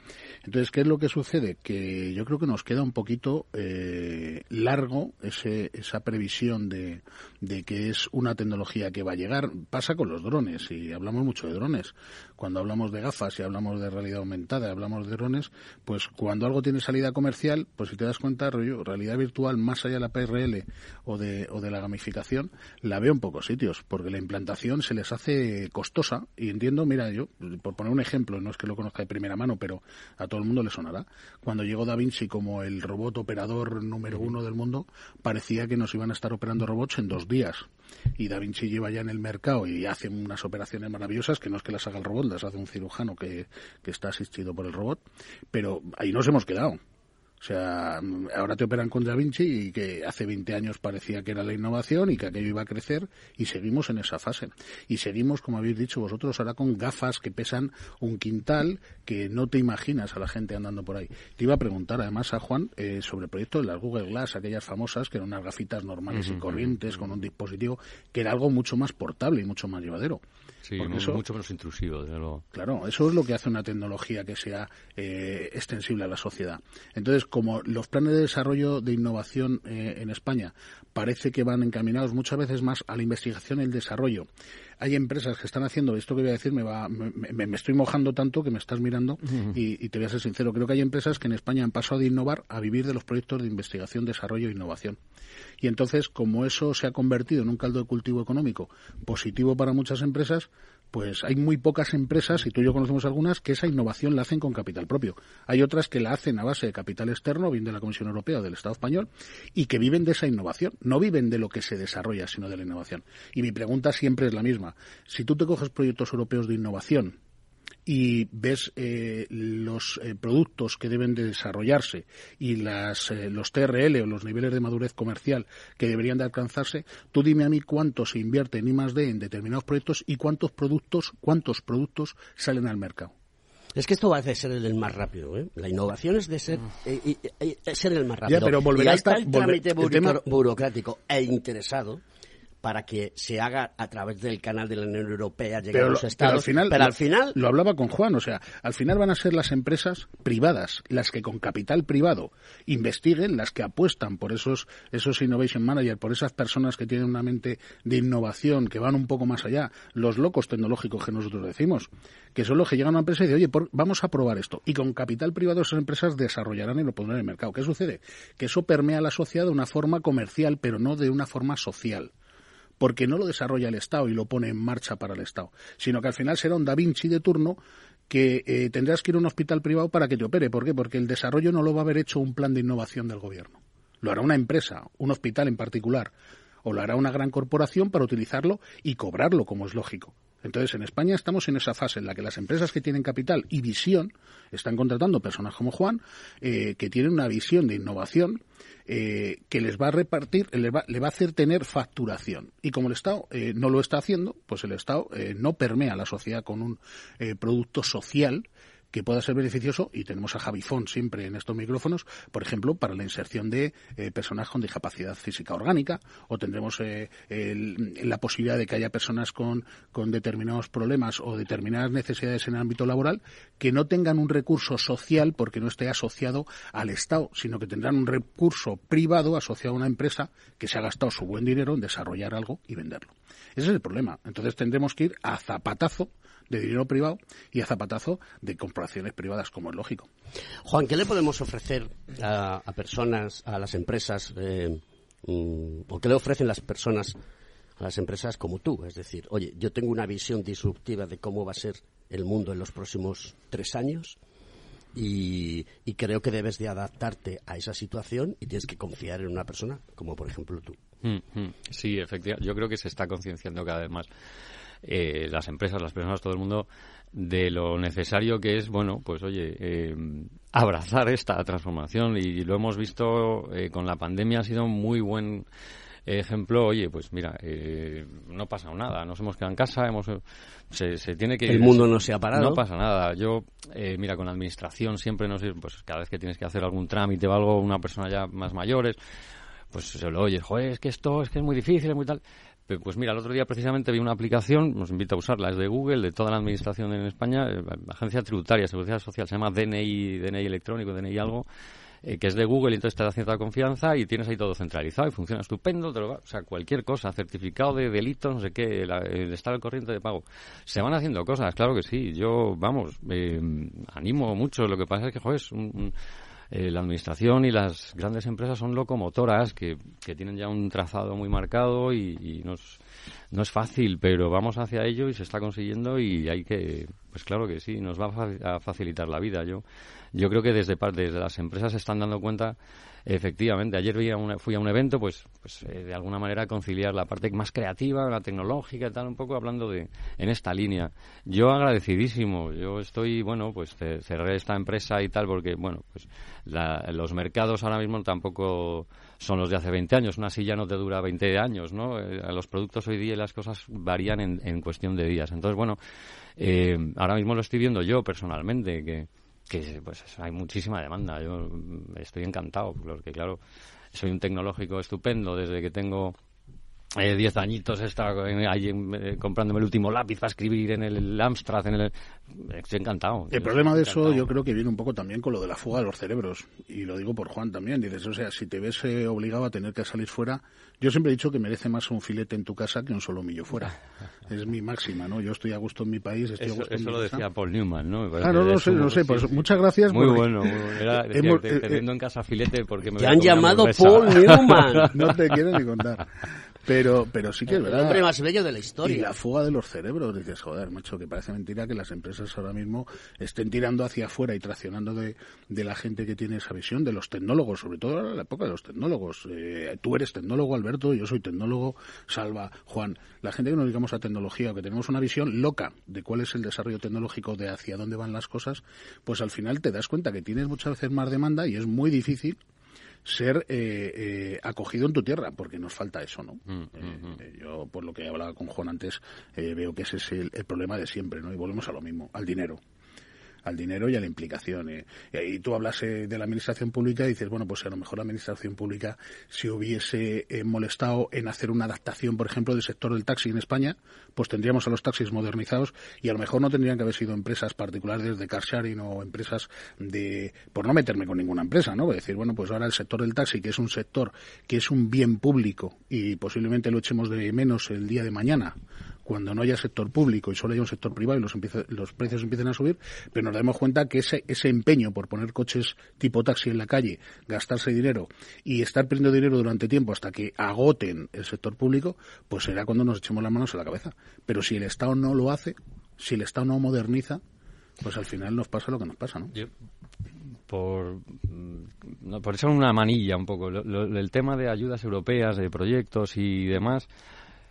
Entonces, ¿qué es lo que sucede? Que yo creo que nos queda un poquito eh, largo ese, esa previsión de, de que es una tecnología que va a llegar. Pasa con los drones y hablamos mucho de drones. Cuando hablamos de gafas y hablamos de realidad aumentada, hablamos de drones, pues cuando algo tiene salida comercial, pues si te das cuenta, rollo, realidad virtual más allá de la PRL o de, o de la gamificación la veo en pocos sitios, porque la implantación se les hace costosa y entiendo, mira, yo, por poner un ejemplo, no es que lo conozca de primera mano, pero a todo el mundo le sonará. Cuando llegó Da Vinci como el robot operador número uno del mundo, parecía que nos iban a estar operando robots en dos días. Y Da Vinci lleva ya en el mercado y hace unas operaciones maravillosas que no es que las haga el robot, las hace un cirujano que, que está asistido por el robot, pero ahí nos hemos quedado. O sea, ahora te operan con Da Vinci y que hace 20 años parecía que era la innovación y que aquello iba a crecer y seguimos en esa fase. Y seguimos, como habéis dicho vosotros, ahora con gafas que pesan un quintal que no te imaginas a la gente andando por ahí. Te iba a preguntar además a Juan eh, sobre el proyecto de las Google Glass, aquellas famosas que eran unas gafitas normales y corrientes con un dispositivo que era algo mucho más portable y mucho más llevadero. Sí, mucho menos intrusivo, desde luego. Claro, eso es lo que hace una tecnología que sea eh, extensible a la sociedad. Entonces, como los planes de desarrollo de innovación eh, en España parece que van encaminados muchas veces más a la investigación y el desarrollo, hay empresas que están haciendo, esto que voy a decir me, va, me, estoy mojando tanto que me estás mirando y, y, te voy a ser sincero, creo que hay empresas que en España han pasado de innovar a vivir de los proyectos de investigación, desarrollo e innovación. Y entonces, como eso se ha convertido en un caldo de cultivo económico positivo para muchas empresas, pues hay muy pocas empresas, y tú y yo conocemos algunas, que esa innovación la hacen con capital propio. Hay otras que la hacen a base de capital externo, bien de la Comisión Europea o del Estado español, y que viven de esa innovación. No viven de lo que se desarrolla, sino de la innovación. Y mi pregunta siempre es la misma. Si tú te coges proyectos europeos de innovación y ves eh, los eh, productos que deben de desarrollarse y las, eh, los TRL o los niveles de madurez comercial que deberían de alcanzarse, tú dime a mí cuánto se invierte en I+D en determinados proyectos y cuántos productos, cuántos productos salen al mercado. Es que esto va a ser el más rápido. ¿eh? La innovación es de ser, ser el más rápido. pero volverá y a estar, el trámite burocrático e interesado para que se haga a través del canal de la Unión Europea, llegue a los estados. Pero al final, al final lo hablaba con Juan, o sea, al final van a ser las empresas privadas las que con capital privado investiguen, las que apuestan por esos esos innovation managers, por esas personas que tienen una mente de innovación, que van un poco más allá, los locos tecnológicos que nosotros decimos, que son los que llegan a una empresa y dicen, oye, vamos a probar esto. Y con capital privado esas empresas desarrollarán y lo pondrán en el mercado. ¿Qué sucede? Que eso permea a la sociedad de una forma comercial, pero no de una forma social porque no lo desarrolla el Estado y lo pone en marcha para el Estado, sino que al final será un Da Vinci de turno que eh, tendrás que ir a un hospital privado para que te opere. ¿Por qué? Porque el desarrollo no lo va a haber hecho un plan de innovación del gobierno. Lo hará una empresa, un hospital en particular, o lo hará una gran corporación para utilizarlo y cobrarlo, como es lógico. Entonces, en España estamos en esa fase en la que las empresas que tienen capital y visión están contratando personas como Juan, eh, que tienen una visión de innovación eh, que les va a repartir, le va, le va, a hacer tener facturación. Y como el Estado eh, no lo está haciendo, pues el Estado no permea a la sociedad con un producto social que pueda ser beneficioso y tenemos a Javi siempre en estos micrófonos, por ejemplo, para la inserción de eh, personas con discapacidad física orgánica o tendremos eh, la posibilidad de que haya personas con, con determinados problemas o determinadas necesidades en el ámbito laboral que no tengan un recurso social porque no esté asociado al Estado, sino que tendrán un recurso privado asociado a una empresa que se ha gastado su buen dinero en desarrollar algo y venderlo. Ese es el problema. Entonces tendremos que ir a zapatazo de dinero privado y a zapatazo de corporaciones privadas, como es lógico. Juan, ¿qué le podemos ofrecer a, personas, a las empresas, eh, mm, o qué le ofrecen las personas a las empresas como tú? Es decir, oye, yo tengo una visión disruptiva de cómo va a ser el mundo en los próximos tres años. Y, creo que debes de adaptarte a esa situación y tienes que confiar en una persona como por ejemplo tú. Mm, mm. Sí, efectivamente. Yo creo que se está concienciando cada vez más eh, las empresas, las personas, todo el mundo, de lo necesario que es, bueno, pues oye, eh, abrazar esta transformación y lo hemos visto eh, con la pandemia, ha sido un muy buen ejemplo, oye, pues mira, no ha pasado nada, nos hemos quedado en casa, hemos, se, se tiene que... El mundo no se ha parado. No pasa nada. Yo, mira, con la administración siempre nos... Pues cada vez que tienes que hacer algún trámite o algo, una persona ya más mayores, pues se lo oyes, joder, es que esto es que es muy difícil, es muy tal. Pues mira, el otro día precisamente vi una aplicación, nos invita a usarla, es de Google, de toda la administración en España, la eh, Agencia Tributaria, Seguridad Social, se llama DNI, DNI electrónico, DNI algo, eh, que es de Google y entonces te da cierta confianza y tienes ahí todo centralizado y funciona estupendo, te lo o sea, cualquier cosa, certificado de delito, no sé qué, el estado al corriente de pago. Se van haciendo cosas, claro que sí. Yo, vamos, eh, animo mucho, lo que pasa es que, joder, es un eh, la administración y las grandes empresas son locomotoras que, que tienen ya un trazado muy marcado y, nos no es fácil, pero vamos hacia ello y se está consiguiendo y hay que, pues claro que sí, nos va a facilitar la vida. Yo, yo creo que desde, desde las empresas se están dando cuenta Efectivamente, ayer fui a un evento, pues, pues eh, de alguna manera conciliar la parte más creativa, la tecnológica, tal, un poco hablando de en esta línea. Yo agradecidísimo, yo estoy, bueno, pues cerré esta empresa y tal porque, bueno, pues los mercados ahora mismo tampoco son los de hace 20 años, una silla no te dura 20 años, ¿no? Eh, los productos hoy día y las cosas varían en, en cuestión de días. Entonces, bueno, eh, ahora mismo lo estoy viendo yo personalmente, que que pues hay muchísima demanda. Yo estoy encantado, porque claro, soy un tecnológico estupendo desde que tengo eh, diez añitos he estado ahí eh, comprándome el último lápiz para escribir en el Amstrad, en el... Estoy encantado. El problema de eso yo creo que viene un poco también con lo de la fuga de los cerebros. Y lo digo por Juan también. Dices, o sea, si te ves eh, obligado a tener que salir fuera, yo siempre he dicho que merece más un filete en tu casa que un solo millo fuera. es mi máxima, ¿no? Yo estoy a gusto en mi país, estoy eso, a gusto eso lo decía Paul Newman, ¿no? Claro, no sé, no sé. Pues muchas gracias. Muy bueno. Era, teniendo en casa filete porque me... Te han llamado Paul Newman. no te quiero ni contar. Pero, pero sí que es verdad. El hombre más bello de la historia. Y la fuga de los cerebros. Dices, joder, macho, que parece mentira que las empresas ahora mismo estén tirando hacia afuera y traccionando de, de la gente que tiene esa visión, de los tecnólogos, sobre todo en la época de los tecnólogos. Eh, tú eres tecnólogo, Alberto, yo soy tecnólogo, Salva, Juan. La gente que nos dedicamos a tecnología o que tenemos una visión loca de cuál es el desarrollo tecnológico, de hacia dónde van las cosas, pues al final te das cuenta que tienes muchas veces más demanda y es muy difícil ser eh, eh, acogido en tu tierra, porque nos falta eso, ¿no? Mm, mm, mm. Eh, yo, por lo que hablaba con Juan antes, veo que ese es el, el, problema de siempre, ¿no? Y volvemos a lo mismo, al dinero al dinero y a la implicación. Eh. Y tú hablas eh, de la administración pública y dices, bueno, pues a lo mejor la administración pública se hubiese eh, molestado en hacer una adaptación, por ejemplo, del sector del taxi en España, pues tendríamos a los taxis modernizados y a lo mejor no tendrían que haber sido empresas particulares de car sharing o empresas de, por no meterme con ninguna empresa, ¿no? decir, bueno, pues ahora el sector del taxi, que es un sector que es un bien público y posiblemente lo echemos de menos el día de mañana, cuando no haya sector público y solo haya un sector privado y los, los precios empiecen a subir, pero nos damos cuenta que ese, ese empeño por poner coches tipo taxi en la calle, gastarse dinero y estar perdiendo dinero durante tiempo hasta que agoten el sector público, pues será cuando nos echemos las manos a la cabeza. Pero si el Estado no lo hace, si el Estado no moderniza, pues al final nos pasa lo que nos pasa, ¿no? por, no, por eso una manilla un poco. el tema de ayudas europeas, de proyectos y demás,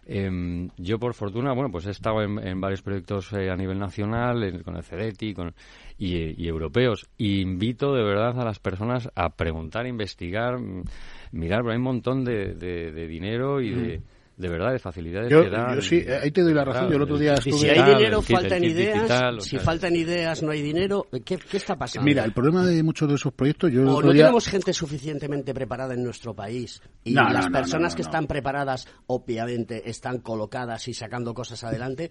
Em, yo, por fortuna, bueno, pues he estado en, varios proyectos eh, a nivel nacional, con el CEDETI con, y, europeos. Invito de verdad a las personas a preguntar, investigar, mirar, pero hay un montón de, de, dinero y de de verdad, de facilidades yo, que da. Yo sí, ahí te doy la razón. yo el otro día estuve... Si hay dinero, faltan ideas. si faltan ideas, no hay dinero. ¿Qué, ¿Qué, está pasando? Mira, el problema de muchos de esos proyectos... Yo o no tenemos gente suficientemente preparada en nuestro país. Y las personas que están preparadas, obviamente, están colocadas y sacando cosas adelante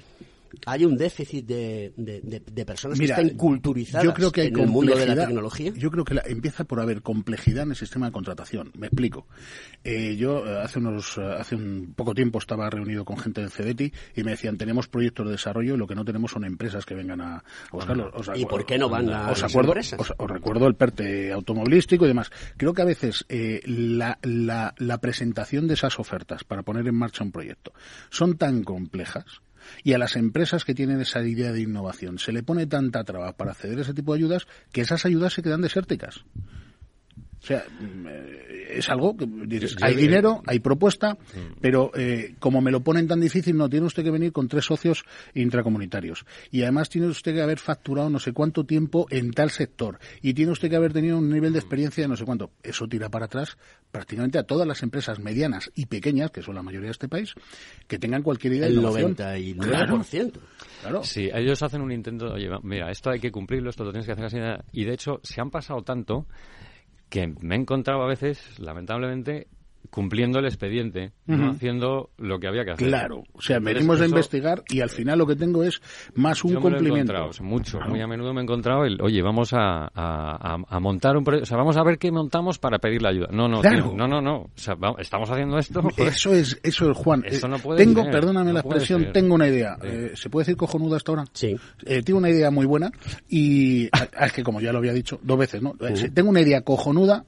hay un déficit de, de, personas que están culturizadas yo creo que hay en el mundo de la tecnología. Yo creo que empieza por haber complejidad en el sistema de contratación. Me explico. Eh, yo eh, hace unos eh, hace un poco tiempo estaba reunido con gente del CEDETI y me decían tenemos proyectos de desarrollo y lo que no tenemos son empresas que vengan a, buscarlos. ¿Y por qué no van a os acuerdo, empresas? Os, recuerdo el PERTE automovilístico y demás. Creo que a veces la, la, la presentación de esas ofertas para poner en marcha un proyecto son tan complejas y a las empresas que tienen esa idea de innovación se le pone tanta traba para acceder a ese tipo de ayudas que esas ayudas se quedan desérticas. O sea, mm, es algo que dices, hay dinero, hay propuesta, mm. pero eh, como me lo ponen tan difícil, no, tiene usted que venir con tres socios intracomunitarios. Y además tiene usted que haber facturado no sé cuánto tiempo en tal sector. Y tiene usted que haber tenido un nivel de experiencia de no sé cuánto. Eso tira para atrás prácticamente a todas las empresas medianas y pequeñas, que son la mayoría de este país, que tengan cualquier idea de innovación. El 99%. Claro. Sí, ellos hacen un intento, oye, mira, esto hay que cumplirlo, esto lo tienes que hacer así. Y de hecho, se han pasado tanto que me he encontrado a veces, lamentablemente, cumpliendo el expediente, no haciendo lo que había que hacer. Claro, o sea, venimos a investigar y al final lo que tengo es más un cumplimiento. mucho, muy a menudo me he encontrado el, oye, vamos a, a, montar un proyecto, o sea, vamos a ver qué montamos para pedir la ayuda. No, no, no, no, no, o sea, estamos haciendo esto. Eso es, eso es, Juan. Eh, tengo, perdóname la expresión, tengo una idea. Eh, ¿Se puede decir cojonuda hasta ahora? Sí. Eh, tengo una idea muy buena y es que como ya lo había dicho dos veces, ¿no? Tengo una idea cojonuda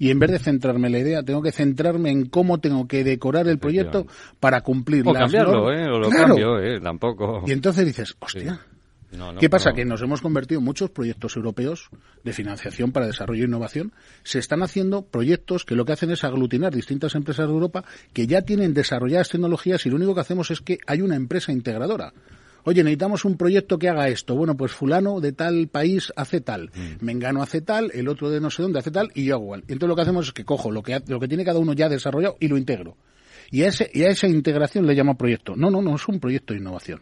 y en vez de centrarme en la idea, tengo que centrarme en cómo tengo que decorar el proyecto para cumplir o las cambiarlo, normas. ¿eh? O lo Claro. cambio, ¿eh? Tampoco. Y entonces dices, hostia, No, no, ¿Qué pasa? no. Que nos hemos convertido en muchos proyectos europeos de financiación para desarrollo e innovación. Se están haciendo proyectos que lo que hacen es aglutinar distintas empresas de Europa que ya tienen desarrolladas tecnologías y lo único que hacemos es que hay una empresa integradora. Oye, necesitamos un proyecto que haga esto. Bueno, pues fulano de tal país hace tal. Mm. Mengano hace tal, el otro de no sé dónde hace tal y yo hago igual. Y entonces lo que hacemos es que cojo lo que, lo que tiene cada uno ya desarrollado y lo integro. Y a, ese, y a esa integración le llamo proyecto. No, no, no, es un proyecto de innovación.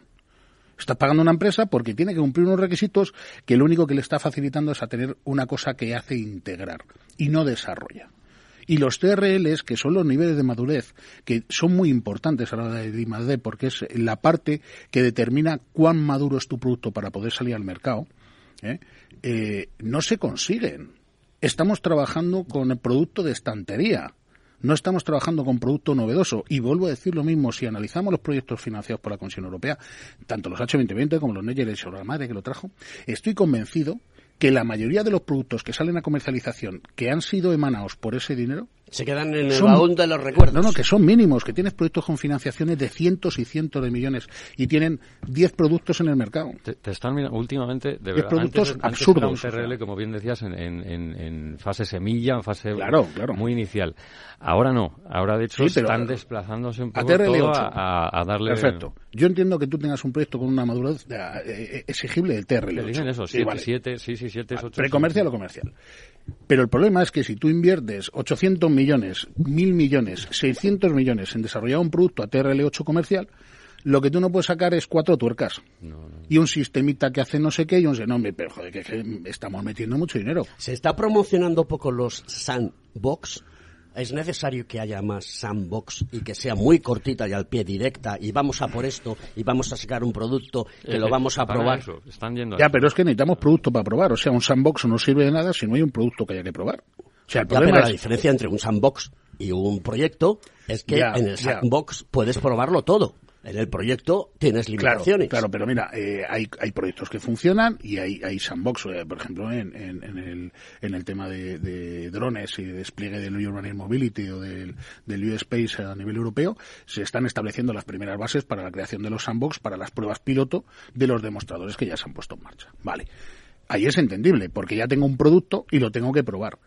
Está pagando una empresa porque tiene que cumplir unos requisitos que lo único que le está facilitando es a tener una cosa que hace integrar y no desarrolla. Y los TRLs, que son los niveles de madurez, que son muy importantes a la hora de I+D, porque es la parte que determina cuán maduro es tu producto para poder salir al mercado, ¿eh? Eh, no se consiguen. Estamos trabajando con el producto de estantería. No estamos trabajando con producto novedoso. Y vuelvo a decir lo mismo, si analizamos los proyectos financiados por la Comisión Europea, tanto los H2020 como los Neyer sobre la madre que lo trajo, estoy convencido que la mayoría de los productos que salen a comercialización que han sido emanados por ese dinero Se quedan en el Son- baúl de los recuerdos. no, no, que son mínimos, que tienes proyectos con financiaciones de cientos y cientos de millones y tienen 10 productos en el mercado. Te, te están mirando últimamente, de De verdad, productos antes, antes absurdos, era un. TRL, como bien decías, en, en, en, en fase semilla, en fase Claro, claro. muy inicial. Ahora no, ahora de hecho Sí, pero- están desplazándose un A poco TRL todo 8. a, a- a darle... Perfecto. Yo entiendo que tú tengas un proyecto con una madurez eh, eh, exigible de TRL. Te dicen eso, Sí, 7, vale. 7, sí, sí, 7, 8. Precomercial o comercial. Pero el problema es que si tú inviertes 800 millones, 1000 millones, 600 millones en desarrollar un producto a TRL8 comercial, lo que tú no puedes sacar es cuatro tuercas. Y un sistemita que hace no sé qué y un no, hombre, pero joder, que, que estamos metiendo mucho dinero. Se está promocionando poco los sandbox. Es necesario que haya más sandbox y que sea muy cortita y al pie directa y vamos a por esto y vamos a sacar un producto que Eh, lo vamos a probar. Están yendo Ya, pero es que necesitamos producto para probar. O sea, un sandbox no sirve de nada si no hay un producto que haya que probar. O sea, el Ya, problema pero la es... diferencia entre un sandbox y un proyecto es que Ya, en el ya. sandbox puedes probarlo todo. En el proyecto tienes Claro, limitaciones. claro, pero mira, eh, hay, hay proyectos que funcionan y hay, hay sandbox, eh, por ejemplo, en, en, en el, en el tema de, de drones y de despliegue del Urban Air Mobility o del, del U-Space a nivel europeo, se están estableciendo las primeras bases para la creación de los sandbox para las pruebas piloto de los demostradores que ya se han puesto en marcha. Vale. Ahí es entendible, porque ya tengo un producto y lo tengo que probar.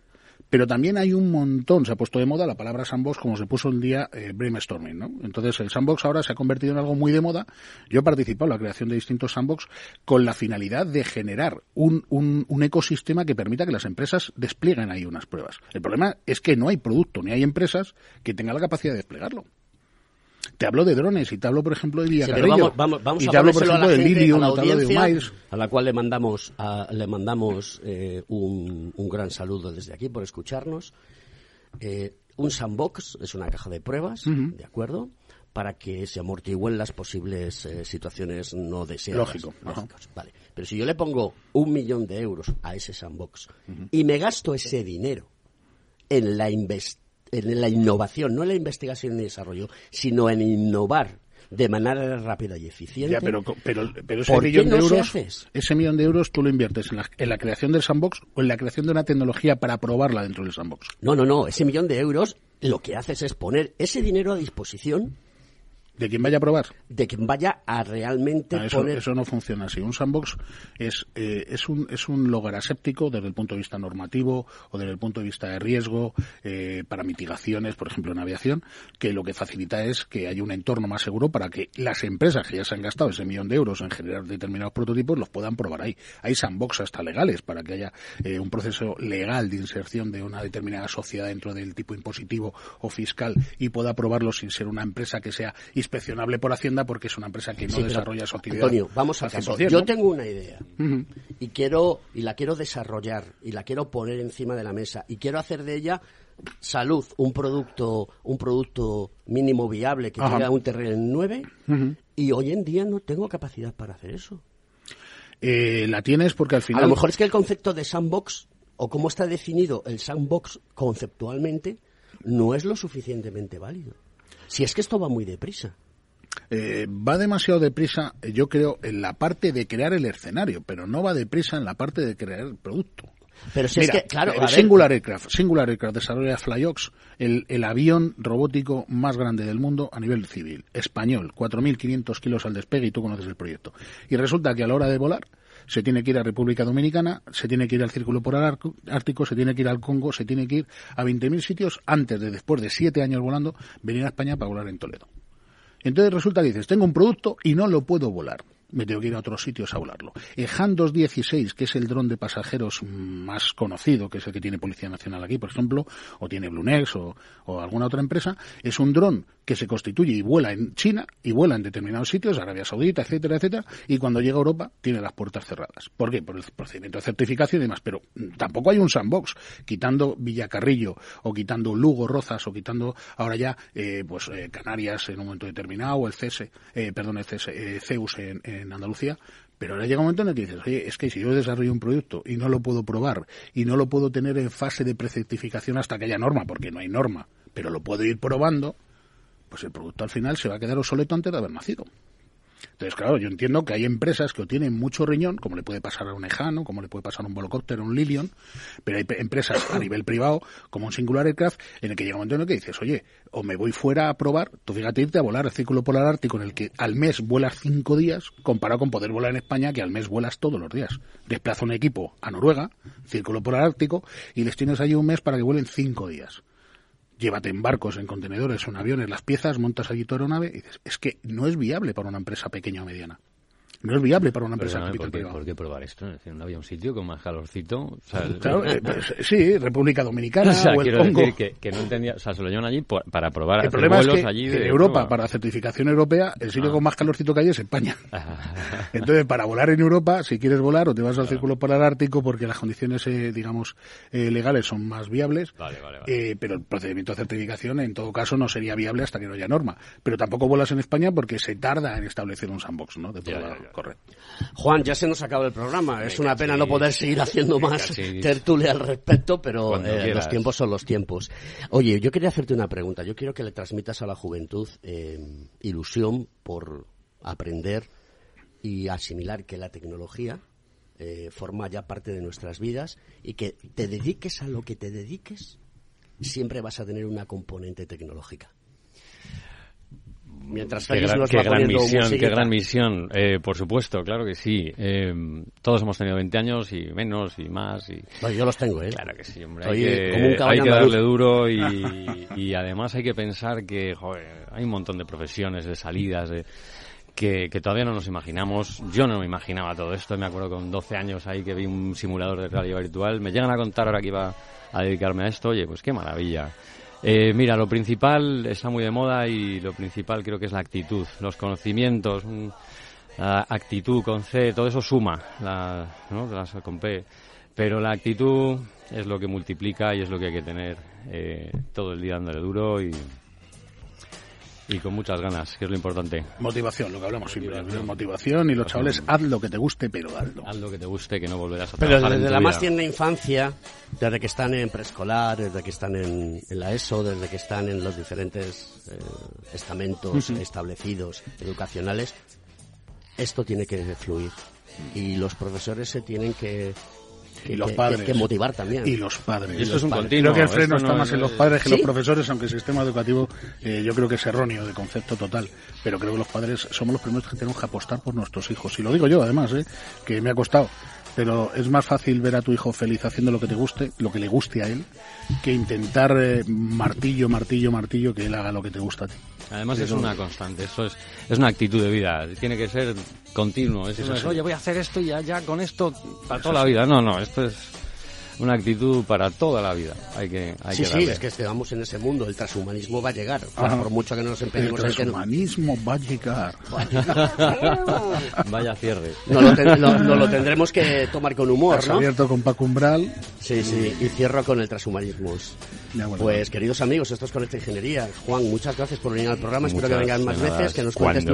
Pero también hay un montón, se ha puesto de moda la palabra sandbox como se puso un día eh, brainstorming, ¿no? Entonces el sandbox ahora se ha convertido en algo muy de moda. Yo he participado en la creación de distintos sandbox con la finalidad de generar un, un, un ecosistema que permita que las empresas desplieguen ahí unas pruebas. El problema es que no hay producto ni hay empresas que tengan la capacidad de desplegarlo. Te hablo de drones y te hablo, por ejemplo, de Sí, pero Villacarrillo. vamos, vamos, y a te hablo, por ejemplo, de Lilium, a la y te hablo de audiencia, Umiles. a la cual le mandamos, a- le mandamos eh, un, un gran saludo desde aquí por escucharnos. Eh, un sandbox es una caja de pruebas. ¿de acuerdo? Para que se amortigüen las posibles eh, situaciones no deseadas. Lógico, Vale. Pero si yo le pongo un millón de euros a ese sandbox y me gasto ese dinero en la, inves- en la innovación, no en la investigación y desarrollo, sino en innovar de manera rápida y eficiente. Ya, pero, pero, pero ese ¿Por qué millón de no se euros, ese millón de euros tú lo inviertes en la, en la creación del sandbox o en la creación de una tecnología para probarla dentro del sandbox. No, no, no. Ese millón de euros lo que haces es poner ese dinero a disposición De quien vaya a probar. de quien vaya a realmente Ah, eso, poner. eso no funciona así. Un sandbox es, eh, es, un, es un lugar aséptico desde el punto de vista normativo o desde el punto de vista de riesgo eh, para mitigaciones, por ejemplo en aviación, que lo que facilita es que haya un entorno más seguro para que las empresas que ya se han gastado ese millón de euros en generar determinados prototipos los puedan probar ahí. Hay sandbox hasta legales para que haya eh, un proceso legal de inserción de una determinada sociedad dentro del tipo impositivo o fiscal y pueda probarlo sin ser una empresa que sea inspeccionable por Hacienda porque es una empresa que no Sí, desarrolla su actividad. Antonio, vamos al caso. 100%, Yo ¿no? tengo una idea y quiero y la quiero desarrollar y la quiero poner encima de la mesa y quiero hacer de ella salud un producto un producto mínimo viable que Ajá. tenga un terreno en 9 Ujú. y hoy en día no tengo capacidad para hacer eso. Eh, la tienes porque al final A lo mejor es que el concepto de sandbox o cómo está definido el sandbox conceptualmente no es lo suficientemente válido. Si es que esto va muy deprisa. eh, va demasiado deprisa, eh, yo creo, en la parte de crear el escenario, pero no va deprisa en la parte de crear el producto. Pero si es que, claro, el Singular Aircraft, Singular Aircraft desarrolla Flyox, el, el avión robótico más grande del mundo a nivel civil, español, 4.500 kilos al despegue y tú conoces el proyecto. Y resulta que a la hora de volar, se tiene que ir a República Dominicana, se tiene que ir al Círculo Polar Ártico, se tiene que ir al Congo, se tiene que ir a 20.000 sitios antes de, después de siete años volando, venir a España para volar en Toledo. Entonces resulta que dices, tengo un producto y no lo puedo volar me tengo que ir a otros sitios a volarlo. El Han 216, que es el dron de pasajeros más conocido, que es el que tiene Policía Nacional aquí, por ejemplo, o tiene Blunex o, o alguna otra empresa, es un dron que se constituye y vuela en China y vuela en determinados sitios, Arabia Saudita, etcétera, etcétera, y cuando llega a Europa tiene las puertas cerradas. ¿Por qué? Por el procedimiento de certificación y demás. Pero tampoco hay un sandbox, quitando Villacarrillo o quitando Lugo, Rozas o quitando ahora ya eh, pues eh, Canarias en un momento determinado o el CS, eh, perdón, el CS, Zeus en, en Andalucía, pero ahora llega un momento en el que dices, oye, es que si yo desarrollo un producto y no lo puedo probar y no lo puedo tener en fase de precertificación hasta que haya norma, porque no hay norma, pero lo puedo ir probando, pues el producto al final se va a quedar obsoleto antes de haber nacido. Entonces, claro, yo entiendo que hay empresas que tienen mucho riñón, como le puede pasar a un Ejano, como le puede pasar a un Volocopter, a un Lilion, pero hay empresas a nivel privado, como un Singular Aircraft, en el que llega un momento en el que dices, oye, o me voy fuera a probar, tú fíjate irte a volar el Círculo Polar Ártico, en el que al mes vuelas cinco días, comparado con poder volar en España, que al mes vuelas todos los días. Desplaza un equipo a Noruega, Círculo Polar Ártico, y les tienes ahí un mes para que vuelen cinco días llévate en barcos, en contenedores en aviones las piezas, montas allí tu aeronave y dices, es que no es viable para una empresa pequeña o mediana no es viable para una empresa de ¿por, qué, ¿Por qué probar esto? ¿No había un sitio con más calorcito? claro, eh, pues, sí, República Dominicana o, el Congo. Decir que, no entendía, o sea, se lo llevan allí para probar el problema es que allí en Europa, para certificación europea, el sitio ah. con más calorcito que hay es España. Entonces, para volar en Europa, si quieres volar, o te vas al Círculo Polar Ártico porque las condiciones, eh, digamos, eh, legales son más viables, vale, vale, pero el procedimiento de certificación, en todo caso, no sería viable hasta que no haya norma. Pero tampoco vuelas en España porque se tarda en establecer un sandbox, ¿no? De Correcto. Juan, ya se nos acaba el programa. Es una pena no poder seguir haciendo más tertulia al respecto, pero eh, los tiempos son los tiempos. Oye, yo quería hacerte una pregunta. Yo quiero que le transmitas a la juventud eh, ilusión por aprender y asimilar que la tecnología eh, forma ya parte de nuestras vidas y que te dediques a lo que te dediques, siempre vas a tener una componente tecnológica mientras qué, gran, qué gran misión, qué gran misión, eh, por supuesto, claro que sí. Eh, todos hemos tenido 20 años y menos y más. Y... yo los tengo, ¿eh? Claro que sí, hombre. Hay que, hay que darle duro y, y, además hay que pensar que joder, hay un montón de profesiones, de salidas, de... Que, que, todavía no nos imaginamos. Yo no me imaginaba todo esto. Me acuerdo con 12 años ahí que vi un simulador de realidad virtual. Me llegan a contar ahora que iba a dedicarme a esto. Oye, pues qué maravilla. Eh, mira, lo principal está muy de moda y lo principal creo que es la actitud, los conocimientos, la actitud con C, todo eso suma, la, ¿no? con P. Pero la actitud es lo que multiplica y es lo que hay que tener eh, todo el día dándole duro y, y con muchas ganas, que es lo importante. Motivación, lo que hablamos siempre. Motivación, y los chavales, haz lo que te guste, pero hazlo. Haz lo que te guste, que no volverás a Pero desde la más tierna infancia, desde que están en preescolar, desde que están en, la ESO, desde que están en los diferentes eh, estamentos establecidos educacionales, esto tiene que fluir. Y los profesores se tienen que y los padres. Que, motivar también. Y los padres. Y esto es un continuo. Creo que el freno está más en los padres que en los profesores, aunque el sistema educativo eh, yo creo que es erróneo de concepto total. Pero creo que los padres somos los primeros que tenemos que apostar por nuestros hijos. Y lo digo yo, además, eh, que me ha costado pero es más fácil ver a tu hijo feliz haciendo lo que te guste, lo que le guste a él, que intentar eh, martillo, martillo, martillo que él haga lo que te gusta a ti. Además es una constante, eso es, es una actitud de vida, tiene que ser continuo. Es eso, oye, voy a hacer esto y ya, ya con esto para toda la vida. No, no, esto es una actitud para toda la vida. Hay que, hay sí, que sí, es que estemos en ese mundo. El transhumanismo va a llegar. por mucho que no nos empeñemos El transhumanismo va a llegar. Vaya cierre. No lo, lo, tendremos que tomar con humor, ¿no? abierto con Paco Umbral. Sí, sí. Y cierro con el transhumanismo. pues, queridos amigos, esto es esta Ingeniería. Juan, muchas gracias por venir al programa. Espero que vengan más veces, que nos cuentes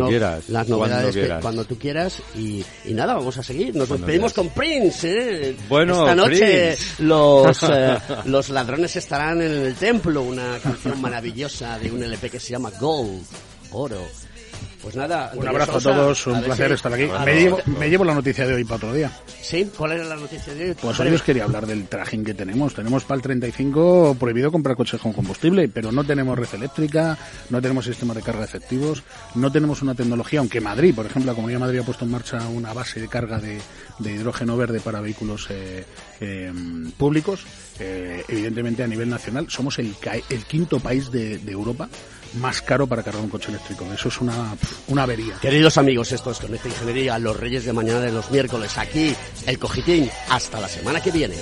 las novedades cuando, tú quieras. Y, nada, vamos a seguir. Nos despedimos con Prince, ¿eh? Bueno, Esta noche los, eh, los ladrones estarán en el templo, una canción maravillosa de un LP que se llama Gold, oro. Pues nada. Un abrazo a todos, un placer si- estar aquí. Me llevo, me llevo la noticia de hoy para otro día. ¿Sí? ¿Cuál era la noticia de hoy? Pues hoy os quería hablar del trajín que tenemos. Tenemos para el 35 prohibido comprar coches con combustible, pero no tenemos red eléctrica, no tenemos sistemas de carga efectivos, no tenemos una tecnología, aunque Madrid, por ejemplo, la Comunidad de Madrid ha puesto en marcha una base de carga de, de hidrógeno verde para vehículos eh, eh, públicos. eh, evidentemente, a nivel nacional, somos el, el quinto país de, de Europa más caro para cargar un coche eléctrico. Eso es una, una avería. Queridos amigos, esto es Conecta Ingeniería, los Reyes de Mañana de los miércoles, aquí, el Cogitín. Hasta la semana que viene.